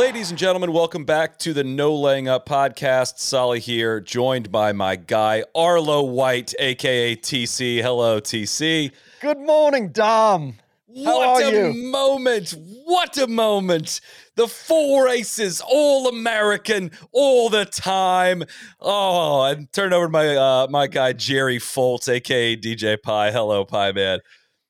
Ladies and gentlemen, welcome back to the No Laying Up podcast. Solly here, joined by my guy Arlo White, aka TC. Hello, TC. Good morning, Dom. How what a you? moment! What a moment! The four aces, all American, all the time. Oh, and turn over to my uh, my guy Jerry Foltz, aka DJ Pie. Hello, Pie Man.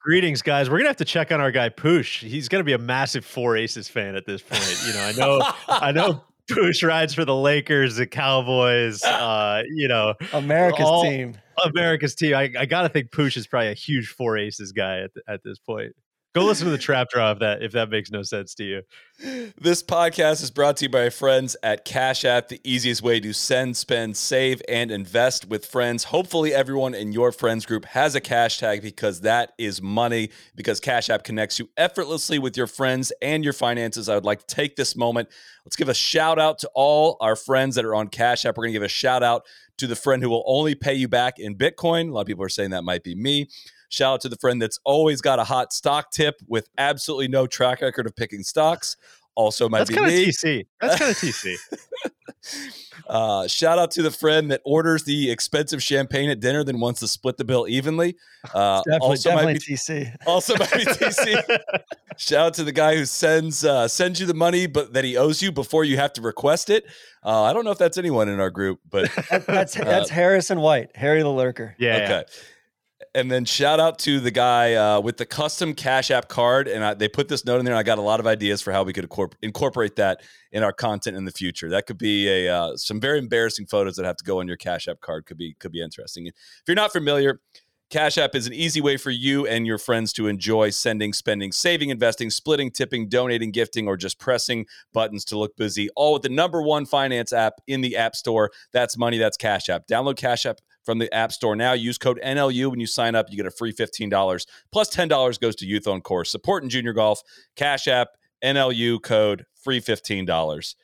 Greetings, guys. We're gonna have to check on our guy Poosh. He's gonna be a massive Four Aces fan at this point. You know, I know, I know. Poosh rides for the Lakers, the Cowboys. Uh, you know, America's all- team. America's team. I, I gotta think Poosh is probably a huge Four Aces guy at, at this point. Go listen to the trap draw if that if that makes no sense to you. This podcast is brought to you by friends at Cash App, the easiest way to send, spend, save, and invest with friends. Hopefully, everyone in your friends group has a cash tag because that is money. Because Cash App connects you effortlessly with your friends and your finances. I would like to take this moment. Let's give a shout out to all our friends that are on Cash App. We're going to give a shout out to the friend who will only pay you back in Bitcoin. A lot of people are saying that might be me. Shout out to the friend that's always got a hot stock tip with absolutely no track record of picking stocks. Also, might That's be kind of me. TC. That's kind of TC. Uh, shout out to the friend that orders the expensive champagne at dinner, then wants to split the bill evenly. Uh, Definitely, also, definitely might be, TC. also might be TC. shout out to the guy who sends uh, sends you the money, but that he owes you before you have to request it. Uh, I don't know if that's anyone in our group, but That- that's that's Harrison White, Harry the Lurker. Yeah. yeah. And then shout out to the guy uh, with the custom Cash App card, and I, they put this note in there. And I got a lot of ideas for how we could incorpor- incorporate that in our content in the future. That could be a uh, some very embarrassing photos that have to go on your Cash App card. Could be could be interesting. If you're not familiar, Cash App is an easy way for you and your friends to enjoy sending, spending, saving, investing, splitting, tipping, donating, gifting, or just pressing buttons to look busy. All with the number one finance app in the App Store. That's money. That's Cash App. Download Cash App from the App Store now. Use code NLU when you sign up. You get a free $15. Plus $10 goes to Youth on Course. Support in junior golf. Cash App, NLU code, free $15.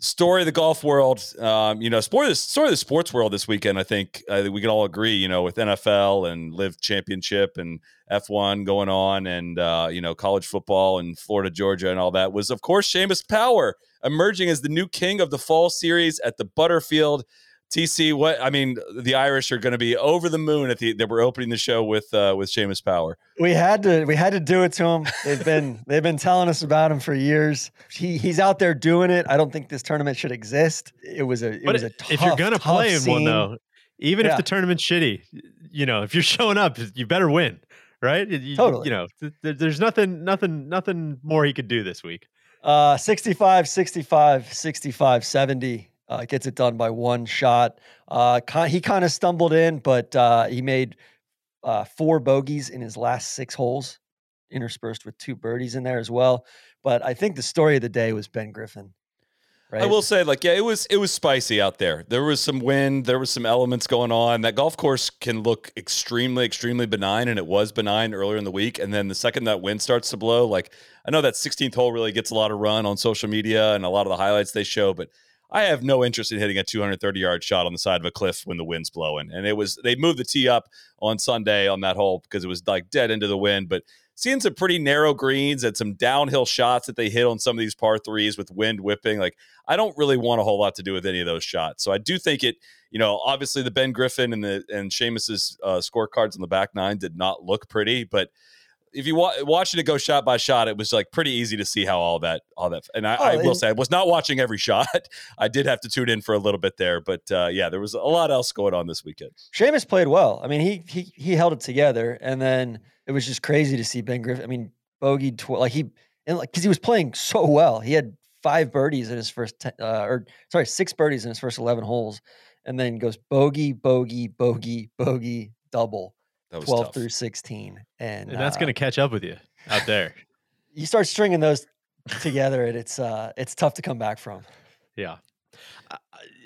Story of the golf world, um, you know, story of, the, story of the sports world this weekend. I think think we can all agree, you know, with NFL and LIV Championship and F1 going on, and uh, you know, college football and Florida, Georgia, and all that was, of course, Seamus Power emerging as the new king of the fall series at the Butterfield. TC, what I mean, the Irish are going to be over the moon at the that we're opening the show with uh, with Seamus Power. We had to we had to do it to him. They've been they've been telling us about him for years. He he's out there doing it. I don't think this tournament should exist. It was a it But was a tough, if you're gonna play in one scene. though, even Yeah. if the tournament's shitty, you know, if you're showing up, you better win, right? You- you- Totally. You know, th- th- there's nothing, nothing, nothing more he could do this week. Uh, 65, 65, 65, 70. Uh, gets it done by one shot. Uh, he kind of stumbled in, but uh, he made uh, four bogeys in his last six holes, interspersed with two birdies in there as well. But I think the story of the day was Ben Griffin. Right? I will say, like, yeah, it was it was spicy out there. There was some wind, there was some elements going on. That golf course can look extremely, extremely benign, and it was benign earlier in the week. And then the second that wind starts to blow, like I know that 16th hole really gets a lot of run on social media and a lot of the highlights they show, but I have no interest in hitting a 230 yard shot on the side of a cliff when the wind's blowing. And it was they moved the tee up on Sunday on that hole because it was like dead into the wind, but seeing some pretty narrow greens and some downhill shots that they hit on some of these par threes with wind whipping. Like, I don't really want a whole lot to do with any of those shots. So I do think it, you know, obviously the Ben Griffin and the and Seamus's uh, scorecards on the back nine did not look pretty, but if you wa- watching it go shot by shot, it was like pretty easy to see how all that, all that. And I, Oh, I will and- say, I was not watching every shot. I did have to tune in for a little bit there, but uh, yeah, there was a lot else going on this weekend. Seamus played well. I mean, he he he held it together, and then it was just crazy to see Ben Griffin. I mean, bogey tw- like he and like because he was playing so well. He had five birdies in his first ten, uh, or sorry, six birdies in his first eleven holes, and then goes bogey, bogey, bogey, bogey, double, That was twelve tough. through sixteen, and, And that's uh, going to catch up with you out there. you start stringing those together, and it's uh it's tough to come back from. Yeah. Uh,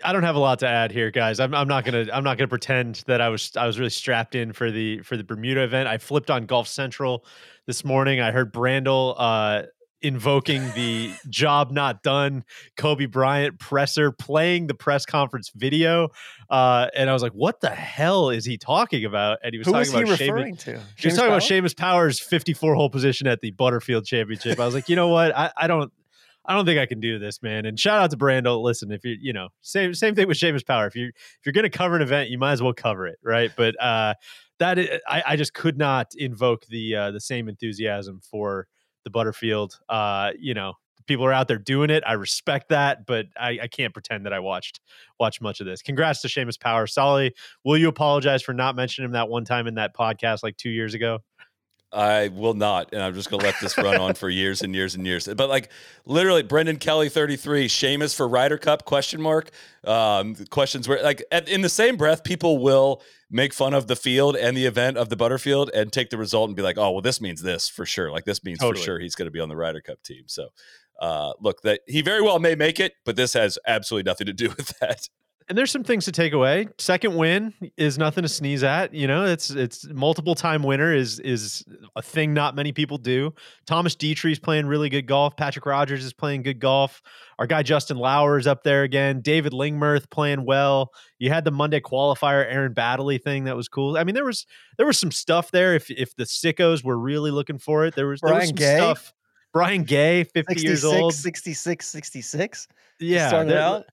I don't have a lot to add here, guys. I'm, I'm not gonna I'm not gonna pretend that I was I was really strapped in for the for the Bermuda event. I flipped on Golf Central this morning. I heard Brandel uh, invoking the job not done Kobe Bryant presser, playing the press conference video, uh, and I was like, "What the hell is he talking about?" And he was Who talking was he about referring Seamus, to? he was talking about Power? Seamus Powers' 54 hole position at the Butterfield Championship. I was like, you know what? I, I don't. I don't think I can do this, man. And shout out to Brando. Listen, if you you know same same thing with Seamus Power. If you if you're gonna cover an event, you might as well cover it, right? But uh, that is, I, I just could not invoke the uh, the same enthusiasm for the Butterfield. Uh, you know, people are out there doing it. I respect that, but I, I can't pretend that I watched watched much of this. Congrats to Seamus Power. Solly, will you apologize for not mentioning him that one time in that podcast like two years ago? I will not, and I'm just gonna let this run on for years and years and years. But like literally, Brendan Kelly, 33, Seamus for Ryder Cup? Question mark. Um, questions where like at, in the same breath, people will make fun of the field and the event of the Butterfield and take the result and be like, oh well, this means this for sure. Like this means Totally. for sure he's going to be on the Ryder Cup team. So. Uh, look, that he very well may make it, but this has absolutely nothing to do with that. And there's some things to take away. Second win is nothing to sneeze at. You know, it's it's multiple time winner is is a thing not many people do. Thomas Detry's playing really good golf. Patrick Rodgers is playing good golf. Our guy Justin Lower is up there again. David Lingmerth playing well. You had the Monday qualifier Aaron Baddeley thing that was cool. I mean, there was there was some stuff there. If if the sickos were really looking for it, there was there was Brian some Gay? stuff. Brian Gay, 50 years 66, old. 66, 66. Yeah, started out.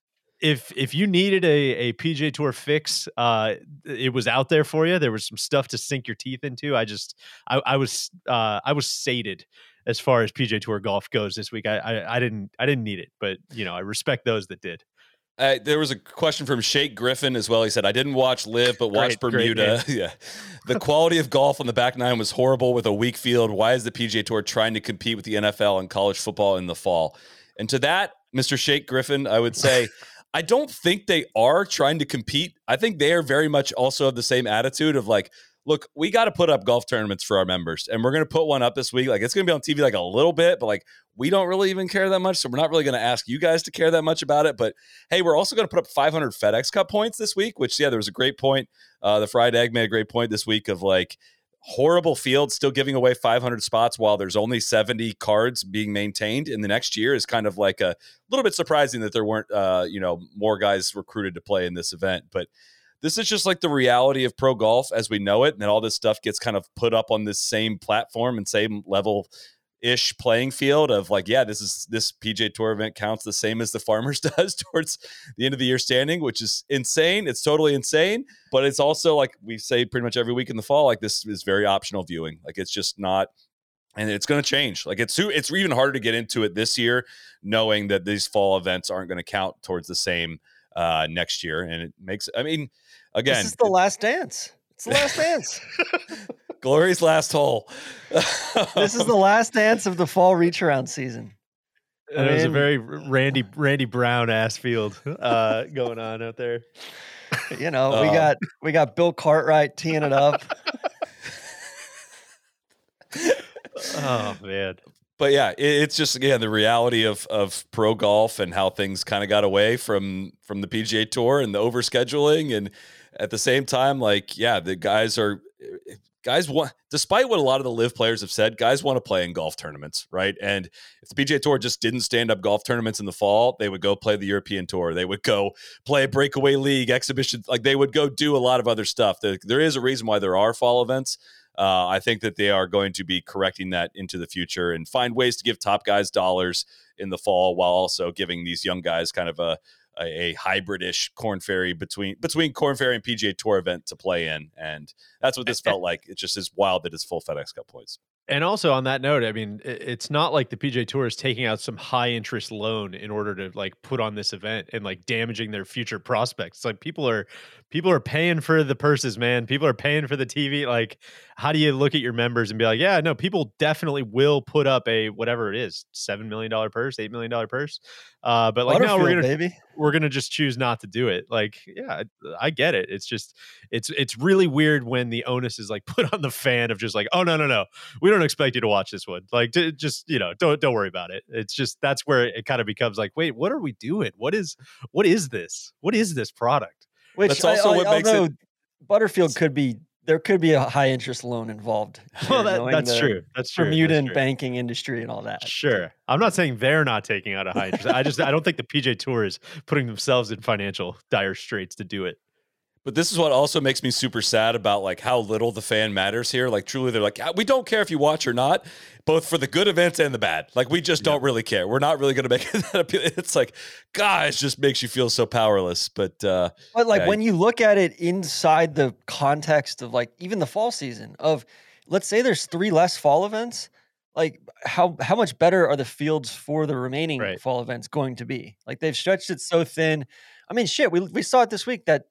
If if you needed a a PGA Tour fix, uh, it was out there for you. There was some stuff to sink your teeth into. I just I, I was uh, I was sated as far as PGA Tour golf goes this week. I, I I didn't I didn't need it, but you know I respect those that did. Uh, there was a question from Shake Griffin as well. He said, "I didn't watch LIV, but watched Great, great Bermuda. yeah, the quality of golf on the back nine was horrible with a weak field. Why is the PGA Tour trying to compete with the NFL and college football in the fall?" And to that, Mr. Shake Griffin, I would say, I don't think they are trying to compete. I think they are very much also of the same attitude of like, look, we got to put up golf tournaments for our members, and we're going to put one up this week. Like, it's going to be on TV like a little bit, but like, we don't really even care that much. So we're not really going to ask you guys to care that much about it. But hey, we're also going to put up 500 FedEx Cup points this week, which, yeah, there was a great point. Uh, the Fried Egg made a great point this week of like, horrible field still giving away 500 spots while there's only 70 cards being maintained in the next year is kind of like a little bit surprising that there weren't uh, you know more guys recruited to play in this event. But this is just like the reality of pro golf as we know it and then all this stuff gets kind of put up on this same platform and same level ish playing field of like yeah this is this PGA Tour event counts the same as the Farmers does towards the end of the year standing which is insane it's totally insane but it's also like we say pretty much every week in the fall like this is very optional viewing like it's just not and it's going to change like it's it's even harder to get into it this year knowing that these fall events aren't going to count towards the same uh next year and it makes i mean again This is the last dance. It's the last dance. glory's last hole this is the last dance of the fall reach around season. I And it was a very Randy Randy Brown ass field uh, going on out there. You know, we Oh. got we got Bill Cartwright teeing it up. Oh man. but yeah, it, it's just again the reality of of pro golf and how things kind of got away from from the PGA Tour and the overscheduling, and at the same time, like yeah, the guys are guys want despite what a lot of the LIV players have said guys want to play in golf tournaments right? And if the pga tour just didn't stand up golf tournaments in the fall they would go play the european tour. They would go play a breakaway league exhibition like they would go do a lot of other stuff. There, there is a reason why there are fall events. Uh, I think that they are going to be correcting that into the future and find ways to give top guys dollars in the fall while also giving these young guys kind of a a, a hybridish Korn Ferry between between Korn Ferry and PGA Tour event to play in, and that's what this felt like. It just is wild that it's full FedEx Cup points. And also on that note, I mean, it's not like the PGA Tour is taking out some high interest loan in order to like put on this event and like damaging their future prospects. It's like people are people are paying for the purses, man. People are paying for the TV. Like, how do you look at your members and be like, yeah, no, people definitely will put up a whatever it is, seven million dollar purse, eight million dollar purse. Uh, but like, no, we're gonna baby. we're gonna just choose not to do it. Like, yeah, I- I get it. It's just it's it's really weird when the onus is like put on the fan of just like, oh no no no, we don't don't expect you to watch this one. Like, to, just you know, don't don't worry about it. It's just that's where it kind of becomes like, wait, what are we doing? What is what is this? What is this product? Which That's also I, what makes it- although Butterfield could be there could be a high interest loan involved. Well, that, that's the true. That's true. Bermudan that's true. banking industry and all that. Sure. I'm not saying they're not taking out a high interest. I just I don't think the PGA Tour is putting themselves in financial dire straits to do it. But this is what also makes me super sad about like how little the fan matters here. Like truly, they're like, "Ah, we don't care if you watch or not, both for the good events and the bad. Like we just don't really care. We're not really going to make it that appeal. It's like, gosh, just makes you feel so powerless. But uh, But like Yeah. when you look at it inside the context of like even the fall season of let's say there's three less fall events, like how how much better are the fields for the remaining Right. fall events going to be? Like they've stretched it so thin. I mean, shit, we we saw it this week that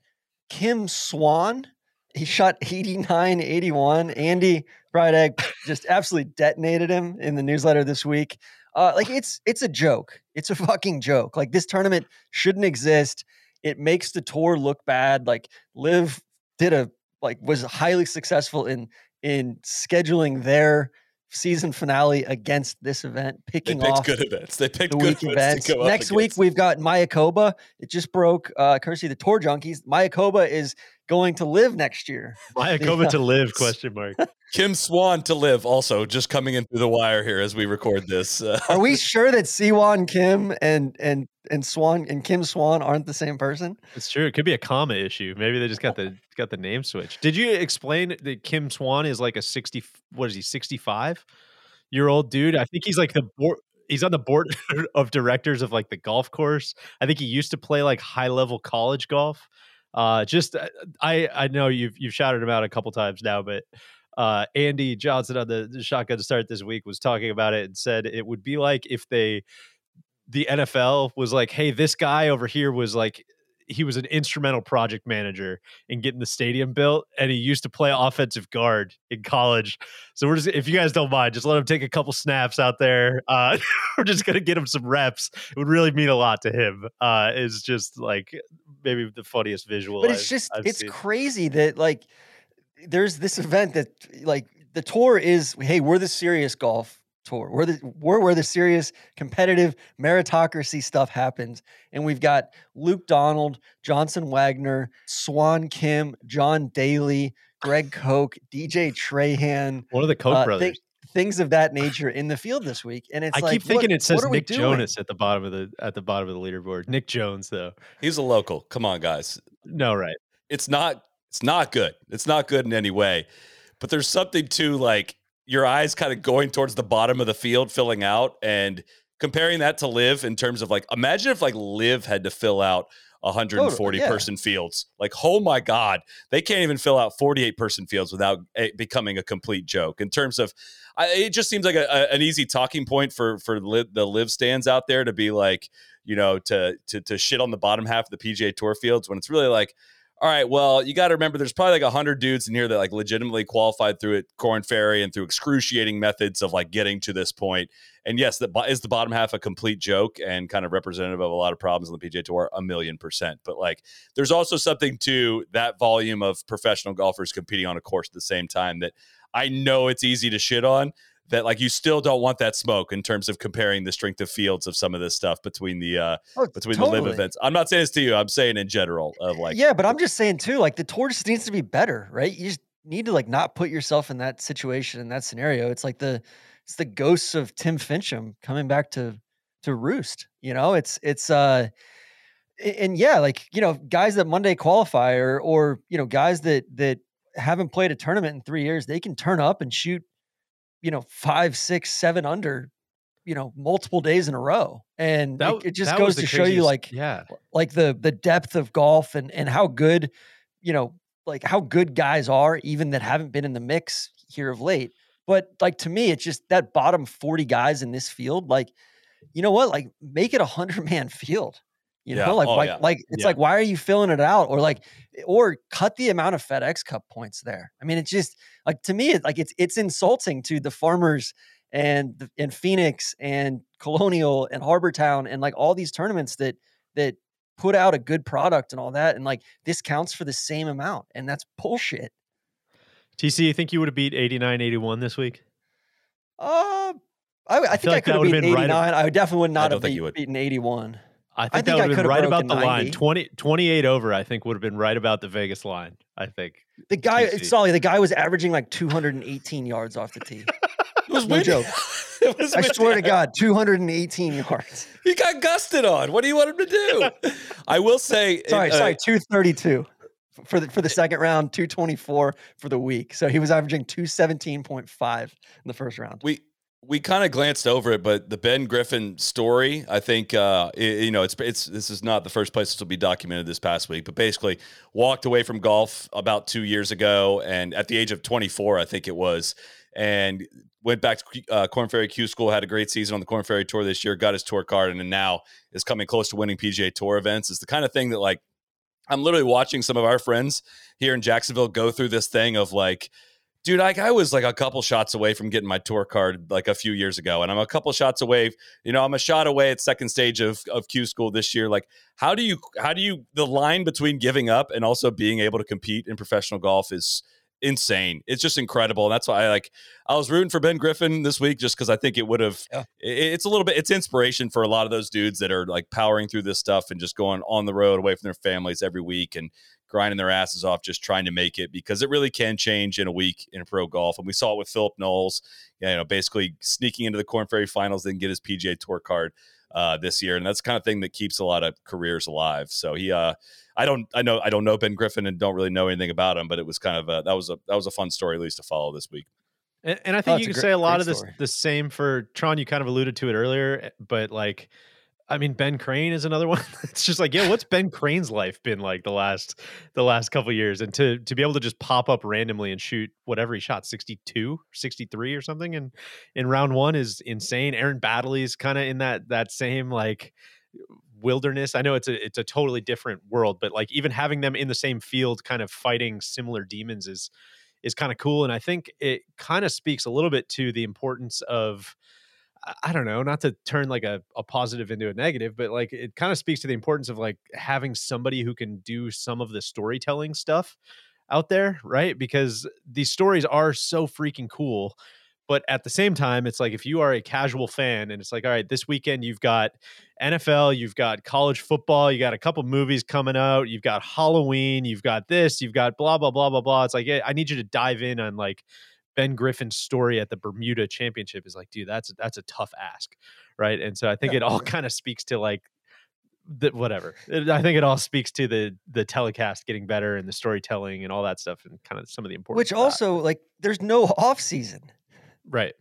Kim Swan, he shot 89, 81. Andy Fried Egg just absolutely detonated him in the newsletter this week. Uh, like it's it's a joke. It's a fucking joke. Like this tournament shouldn't exist. It makes the tour look bad. Like Liv did a like was highly successful in in scheduling their season finale against this event, they picking picked off good events. They picked the good week events. events. To go up Next week we've got Mayakoba. It just broke, uh, courtesy of the Tour Junkies. Mayakoba is going to LIV next year. Mayakoba to LIV question mark. Kim Swan to LIV also just coming in through the wire here as we record this. Uh, Are we sure that Siwon Kim and and and Swan and Kim Swan aren't the same person? It's true. It could be a comma issue. Maybe they just got the got the name switch. Did you explain that Kim Swan is like a 60 what is he 65 year old dude? I think he's like the board he's on the board of directors of like the golf course. I think he used to play like high level college golf. Uh just uh, I I know you've you've shouted him out a couple times now, but uh Andy Johnson on the, shotgun start this week was talking about it and said it would be like if they the NFL was like, hey, this guy over here was like he was an instrumental project manager in getting the stadium built and he used to play offensive guard in college. So we're just if you guys don't mind just let him take a couple snaps out there uh we're just gonna get him some reps. It would really mean a lot to him uh is just like maybe the funniest visual But it's I've- just I've it's seen. crazy that like there's this event that like the tour is hey we're the serious golf tour. We're the we're where the serious competitive meritocracy stuff happens. And we've got Luke Donald Johnson Wagner Swan Kim John Daly Greg Koch DJ Trahan one of the Koch uh, brothers things of that nature in the field this week and it's I like keep thinking what, it says what Nick? Jonas at the bottom of the at the bottom of the leaderboard. Nick Jones, though. he's a local. Come on, guys. No, right. it's not it's not good. It's not good in any way. But there's something to like your eyes kind of going towards the bottom of the field, filling out, and comparing that to LIV in terms of like imagine if like LIV had to fill out 140 yeah. person fields. Like, oh my God, they can't even fill out 48 person fields without it becoming a complete joke. In terms of, I, it just seems like a, a- an easy talking point for for li- the LIV stands out there to be like, you know, to to to shit on the bottom half of the PGA Tour fields when it's really like, all right, well, you got to remember there's probably like a hundred dudes in here that like legitimately qualified through it, Korn Ferry, and through excruciating methods of like getting to this point. And yes, that is the bottom half a complete joke and kind of representative of a lot of problems on the PGA Tour, a million percent. But like, there's also something to that volume of professional golfers competing on a course at the same time that I know it's easy to shit on. That like you still don't want that smoke in terms of comparing the strength of fields of some of this stuff between the uh Oh, between the LIV events. I'm not saying this to you. I'm saying in general of like yeah, but I'm just saying too, like the tour just needs to be better, right? You just need to like not put yourself in that situation in that scenario. It's like the it's the ghosts of Tim Finchem coming back to to roost. You know, it's it's uh and yeah, like you know, guys that Monday qualify or or you know, guys that that haven't played a tournament in three years, they can turn up and shoot, you know, five, six, seven under, you know, multiple days in a row. And That, it, it just goes to show you like yeah. like the the depth of golf and and how good you know like how good guys are even that haven't been in the mix here of late but like to me it's just that bottom 40 guys in this field like you know what like make it a 100 man field you Yeah. know like Oh, like, yeah. like it's Yeah. like why are you filling it out or like or cut the amount of FedEx Cup points there i mean it's just like to me it, like it's it's insulting to the farmers and and Phoenix and Colonial and Harbortown and like all these tournaments that that put out a good product and all that and like this counts for the same amount and that's bullshit. TC, you think you would have beat 89 81 this week? Uh, I, I, think feel I could have would've beaten right 89. I definitely would not have beat, you would. beaten 81. I think think that I would have been right about broken the line. 90. 20, 28 over, I think, would have been right about the Vegas line. I think. The guy, TC. it's Solly, the guy was averaging like 218 yards off the tee. It was No windy. joke. it was I windy. swear to God, 218 yards. He got gusted on. What do you want him to do? I will say, Sorry, uh, sorry, 232 for the for the second round, 224 for the week. So he was averaging 217.5 in the first round. we we kind of glanced over it, but the Ben Griffin story, I think, uh, i- you know, it's it's this is not the first place this will be documented this past week, but basically walked away from golf about two years ago, and at the age of 24, I think it was, and went back to uh, Korn Ferry Q School, had a great season on the Korn Ferry Tour this year, got his tour card, and now is coming close to winning PGA Tour events. It's the kind of thing that like I'm literally watching some of our friends here in Jacksonville go through this thing of like, dude, like I was like a couple shots away from getting my tour card like a few years ago, and I'm a couple shots away. You know, I'm a shot away at second stage of of Q school this year. Like, how do you how do you the line between giving up and also being able to compete in professional golf is insane. It's just incredible. And that's why I like I was rooting for Ben Griffin this week just because I think it would have Yeah. it- it's a little bit it's inspiration for a lot of those dudes that are like powering through this stuff and just going on the road away from their families every week and grinding their asses off just trying to make it because it really can change in a week in pro golf. And we saw it with Philip Knowles, you know, basically sneaking into the Korn Ferry finals, then get his PGA tour card uh, this year. And that's the kind of thing that keeps a lot of careers alive. So he, uh, I don't, I know, I don't know Ben Griffin and don't really know anything about him, but it was kind of a, that was a, that was a fun story at least to follow this week. And, and I Oh, think it's you can great- say a lot of this story. the same for Tron. You kind of alluded to it earlier, eh, but like, I mean, Ben Crane is another one. it's just like, yeah, what's Ben Crane's life been like the last the last couple years? And to to be able to just pop up randomly and shoot whatever he shot, 62, 63 or something and in round one is insane. Aaron Baddeley's kind of in that that same like wilderness. I know it's a it's a totally different world, but like even having them in the same field, kind of fighting similar demons is is kind of cool. And I think it kind of speaks a little bit to the importance of I- don't know, not to turn like a, a positive into a negative, but like it kind of speaks to the importance of like having somebody who can do some of the storytelling stuff out there, right? Because these stories are so freaking cool. But at the same time, it's like if you are a casual fan and it's like, all right, this weekend you've got NFL, you've got college football, you got a couple movies coming out, you've got Halloween, you've got this, you've got blah, blah, blah, blah, blah. It's like, I need you to dive in on like Ben Griffin's story at the Bermuda Championship is like, dude, that's that's a tough ask, right? And so I think Yeah, it all sure. kind of speaks to like the whatever. It- I think it all speaks to the the telecast getting better and the storytelling and all that stuff and kind of some of the importance. Which that. also, like, there's no off season. right,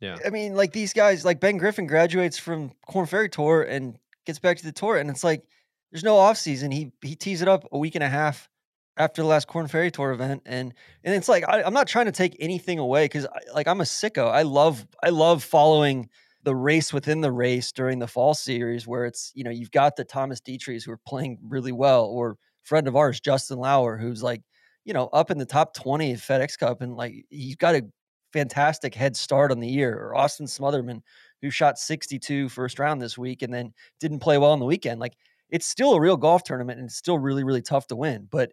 Yeah. I mean, like these guys, like Ben Griffin graduates from Korn Ferry Tour and gets back to the tour, and it's like there's no off season. He he tees it up a week and a half after the last Korn Ferry Tour event, and and it's like I, I'm not trying to take anything away because like I'm a sicko. I love I love following the race within the race during the fall series where it's you know you've got the Thomas Detrys who are playing really well, or friend of ours Justin Lower who's like you know up in the top 20 at FedEx Cup, and like he's got a fantastic head start on the year, or Austin Smotherman, who shot 62 first round this week and then didn't play well on the weekend. Like it's still a real golf tournament and it's still really, really tough to win. But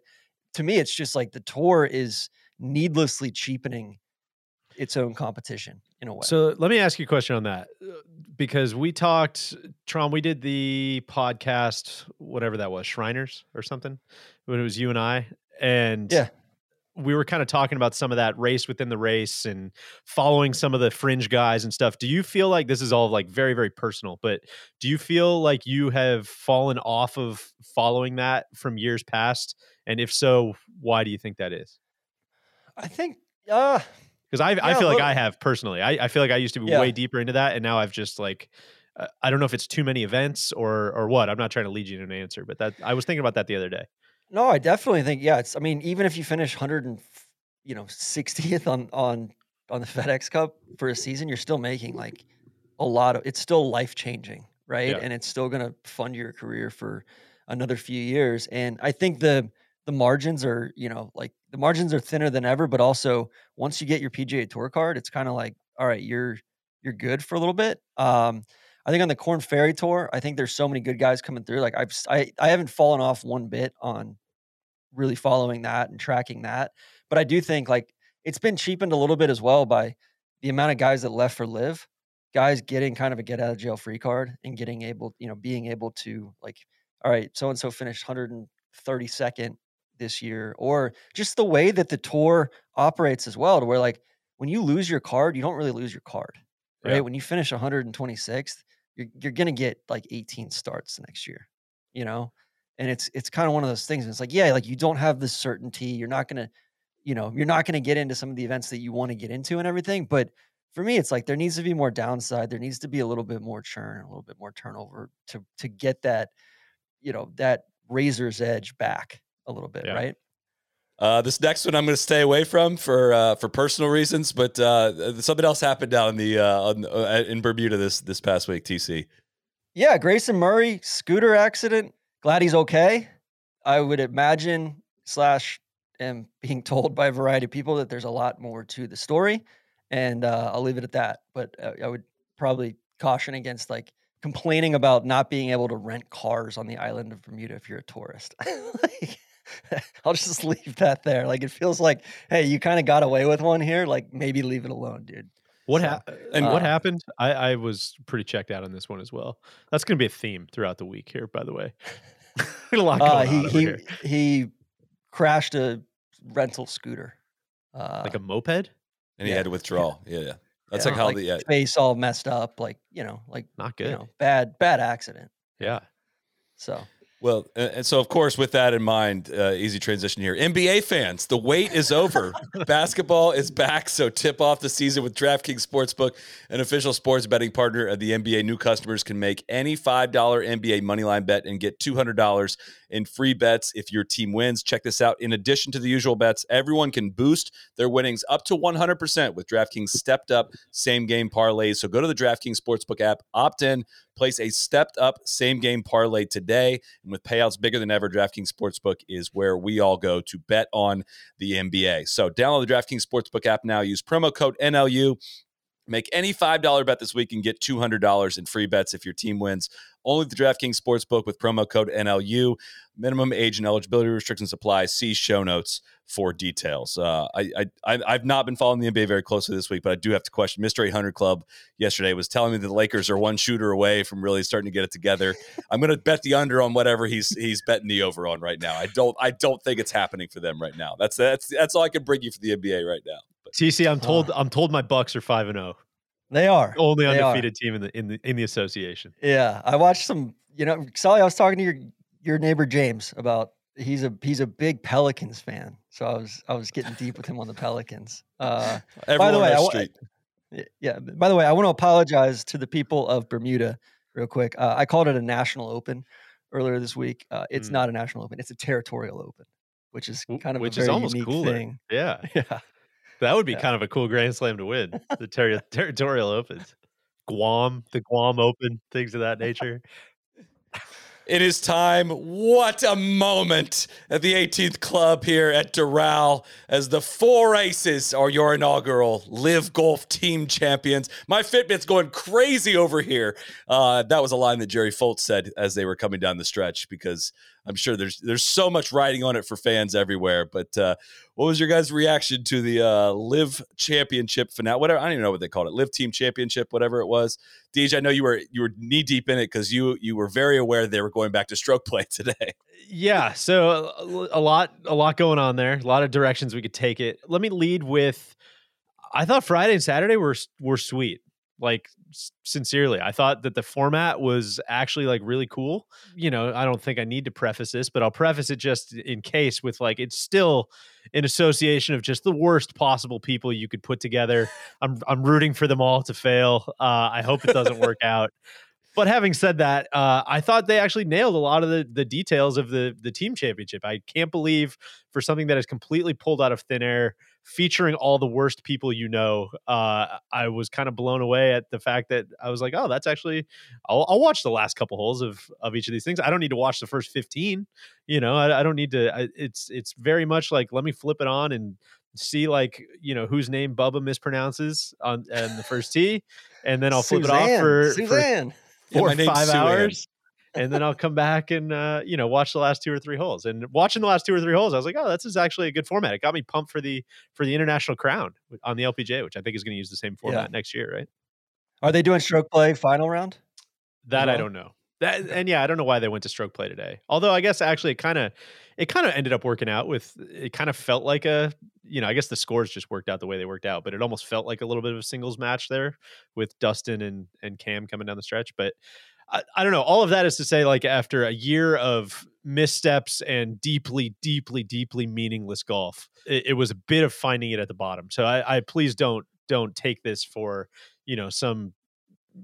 to me, it's just like the tour is needlessly cheapening its own competition in a way. So let me ask you a question on that uh, because we talked, Tron, we did the podcast, whatever that was, Shriners or something, when it was you and I. And Yeah. We were kind of talking about some of that race within the race and following some of the fringe guys and stuff. Do you feel like this is all like very, very personal, but do you feel like you have fallen off of following that from years past? And if so, why do you think that is? I think, uh, because I, I feel like I have personally. I, I feel like I used to be Yeah. way deeper into that, and now I've just like uh, I don't know if it's too many events or or what. I'm not trying to lead you to an answer, but that I was thinking about that the other day. No, I definitely think, yeah, it's, I mean, even if you finish 100 and, you know, 60th on, on, on the FedEx Cup for a season, you're still making like a lot of, it's still life changing, right? Yeah. And it's still going to fund your career for another few years. And I think the, the margins are, you know, like the margins are thinner than ever, but also once you get your PGA Tour card, it's kind of like, all right, you're you're good for a little bit. Um, I think on the Korn Ferry Tour, I think there's so many good guys coming through. Like I've I, I haven't fallen off one bit on really following that and tracking that, but I do think like it's been cheapened a little bit as well by the amount of guys that left for LIV, guys getting kind of a get out of jail free card and getting able, you know, being able to like, all right, so and so finished 132nd this year, or just the way that the tour operates as well, to where like when you lose your card, you don't really lose your card, right? Yeah. When you finish 126th, you're you're gonna get like 18 starts next year, you know, and it's it's kind of one of those things. It's like yeah, like you don't have the certainty. You're not gonna, you know, you're not gonna get into some of the events that you want to get into and everything. But for me, it's like there needs to be more downside. There needs to be a little bit more churn, a little bit more turnover to to get that, you know, that razor's edge back a little bit, Yeah. right? Uh, this next one I'm going to stay away from for uh, for personal reasons, but uh, something else happened down in the uh, on, uh, in Bermuda this this past week. TC. Yeah, Grayson Murray scooter accident. Glad he's okay. I would imagine slash am being told by a variety of people that there's a lot more to the story, and uh, I'll leave it at that. But uh, I would probably caution against like complaining about not being able to rent cars on the island of Bermuda if you're a tourist. like, I'll just leave that there. Like it feels like, hey, you kind of got away with one here. Like maybe leave it alone, dude. What So, hap- and and what uh, happened? I, I was pretty checked out on this one as well. That's going to be a theme throughout the week here, by the way. a lot going Uh, on he over he here. he crashed a rental scooter. Uh, like a moped. And he had to withdraw. Yeah, yeah. That's yeah, like how the yeah. face all messed up, like you know, like Not good. you know, bad bad accident. yeah. So Well, and so of course, with that in mind, uh, easy transition here. NBA fans, the wait is over. Basketball is back, so tip off the season with DraftKings Sportsbook, an official sports betting partner of the NBA. New customers can make any five dollar NBA moneyline bet and get two hundred dollars in free bets if your team wins. Check this out. In addition to the usual bets, everyone can boost their winnings up to one hundred percent with DraftKings stepped up same game parlays. So go to the DraftKings Sportsbook app, opt in, place a stepped up same game parlay today. And with payouts bigger than ever, DraftKings Sportsbook is where we all go to bet on the NBA. So download the DraftKings Sportsbook app now. Use promo code NLU. Make any $5 bet this week and get $200 in free bets if your team wins. Only the DraftKings Sportsbook with promo code NLU. Minimum age and eligibility restrictions apply. See show notes for details. Uh, I, I, I've not been following the NBA very closely this week, but I do have to question. Mr. 800 Club yesterday was telling me that the Lakers are one shooter away from really starting to get it together. I'm going to bet the under on whatever he's he's betting the over on right now. I don't I don't think it's happening for them right now. That's that's that's all I can bring you for the NBA right now. But TC, I'm told Uh. I'm told my Bucks are five and zero. they are Only They are. undefeated team in the in the in the association. Yeah, I watched some. You know, Sally, I was talking to your your neighbor James about he's a he's a big Pelicans fan, so I was I was getting deep with him on the Pelicans. Uh, everyone way, on I our wa- street. Y- Yeah. By the way, I want to apologize to the people of Bermuda real quick. Uh, I called it a national open earlier this week. Uh, it's Mm. not a national open; it's a territorial open, which is kind of which a is almost unique cooler. thing. Yeah, Yeah. That would be Yeah. kind of a cool Grand Slam to win. The terri territorial opens, Guam, the Guam Open, things of that nature. It is time. What a moment at the 18th Club here at Doral as the four aces are your inaugural LIV Golf Team Champions. My Fitbit's going crazy over here. Uh, that was a line that Jerry Foltz said as they were coming down the stretch because I'm sure there's there's so much riding on it for fans everywhere. But uh, what was your guys' reaction to the uh, LIV Championship finale? Whatever I don't even know what they called it, LIV Team Championship, whatever it was. DJ, I know you were you were knee deep in it because you you were very aware they were going back to stroke play today. Yeah, so a, a lot, a lot going on there. A lot of directions we could take it. Let me lead with. I thought Friday and Saturday were were sweet. Like s- sincerely, I thought that the format was actually like really cool. You know, I don't think I need to preface this, but I'll preface it just in case with like it's still an association of just the worst possible people you could put together. I'm I'm rooting for them all to fail. Uh, I hope it doesn't work out. But having said that, uh, I thought they actually nailed a lot of the, the details of the the team championship. I can't believe for something that is completely pulled out of thin air, featuring all the worst people you know. Uh, I was kind of blown away at the fact that I was like, oh, that's actually. I'll, I'll watch the last couple holes of of each of these things. I don't need to watch the first fifteen. You know, I, I don't need to. I, it's it's very much like let me flip it on and see like you know whose name Bubba mispronounces on, on the first tee, and then I'll flip it off for for Suzanne. Yeah, four or five Sue Ann. hours and then I'll come back and uh, you know watch the last two or three holes. And watching the last two or three holes, I was like, oh, this is actually a good format. It got me pumped for the for the international crown on the LPGA, which I think is going to use the same format Yeah. next year, right? Are they doing stroke play final round? That I don't know. That and yeah, I don't know why they went to stroke play today. Although I guess actually it kind of it kind of ended up working out with it kind of felt like a you know, I guess the scores just worked out the way they worked out, but it almost felt like a little bit of a singles match there with Dustin and and Cam coming down the stretch, but I, I don't know. All of that is to say, like after a year of missteps and deeply, deeply, deeply meaningless golf, it, it was a bit of finding it at the bottom. So I, I please don't don't take this for you know some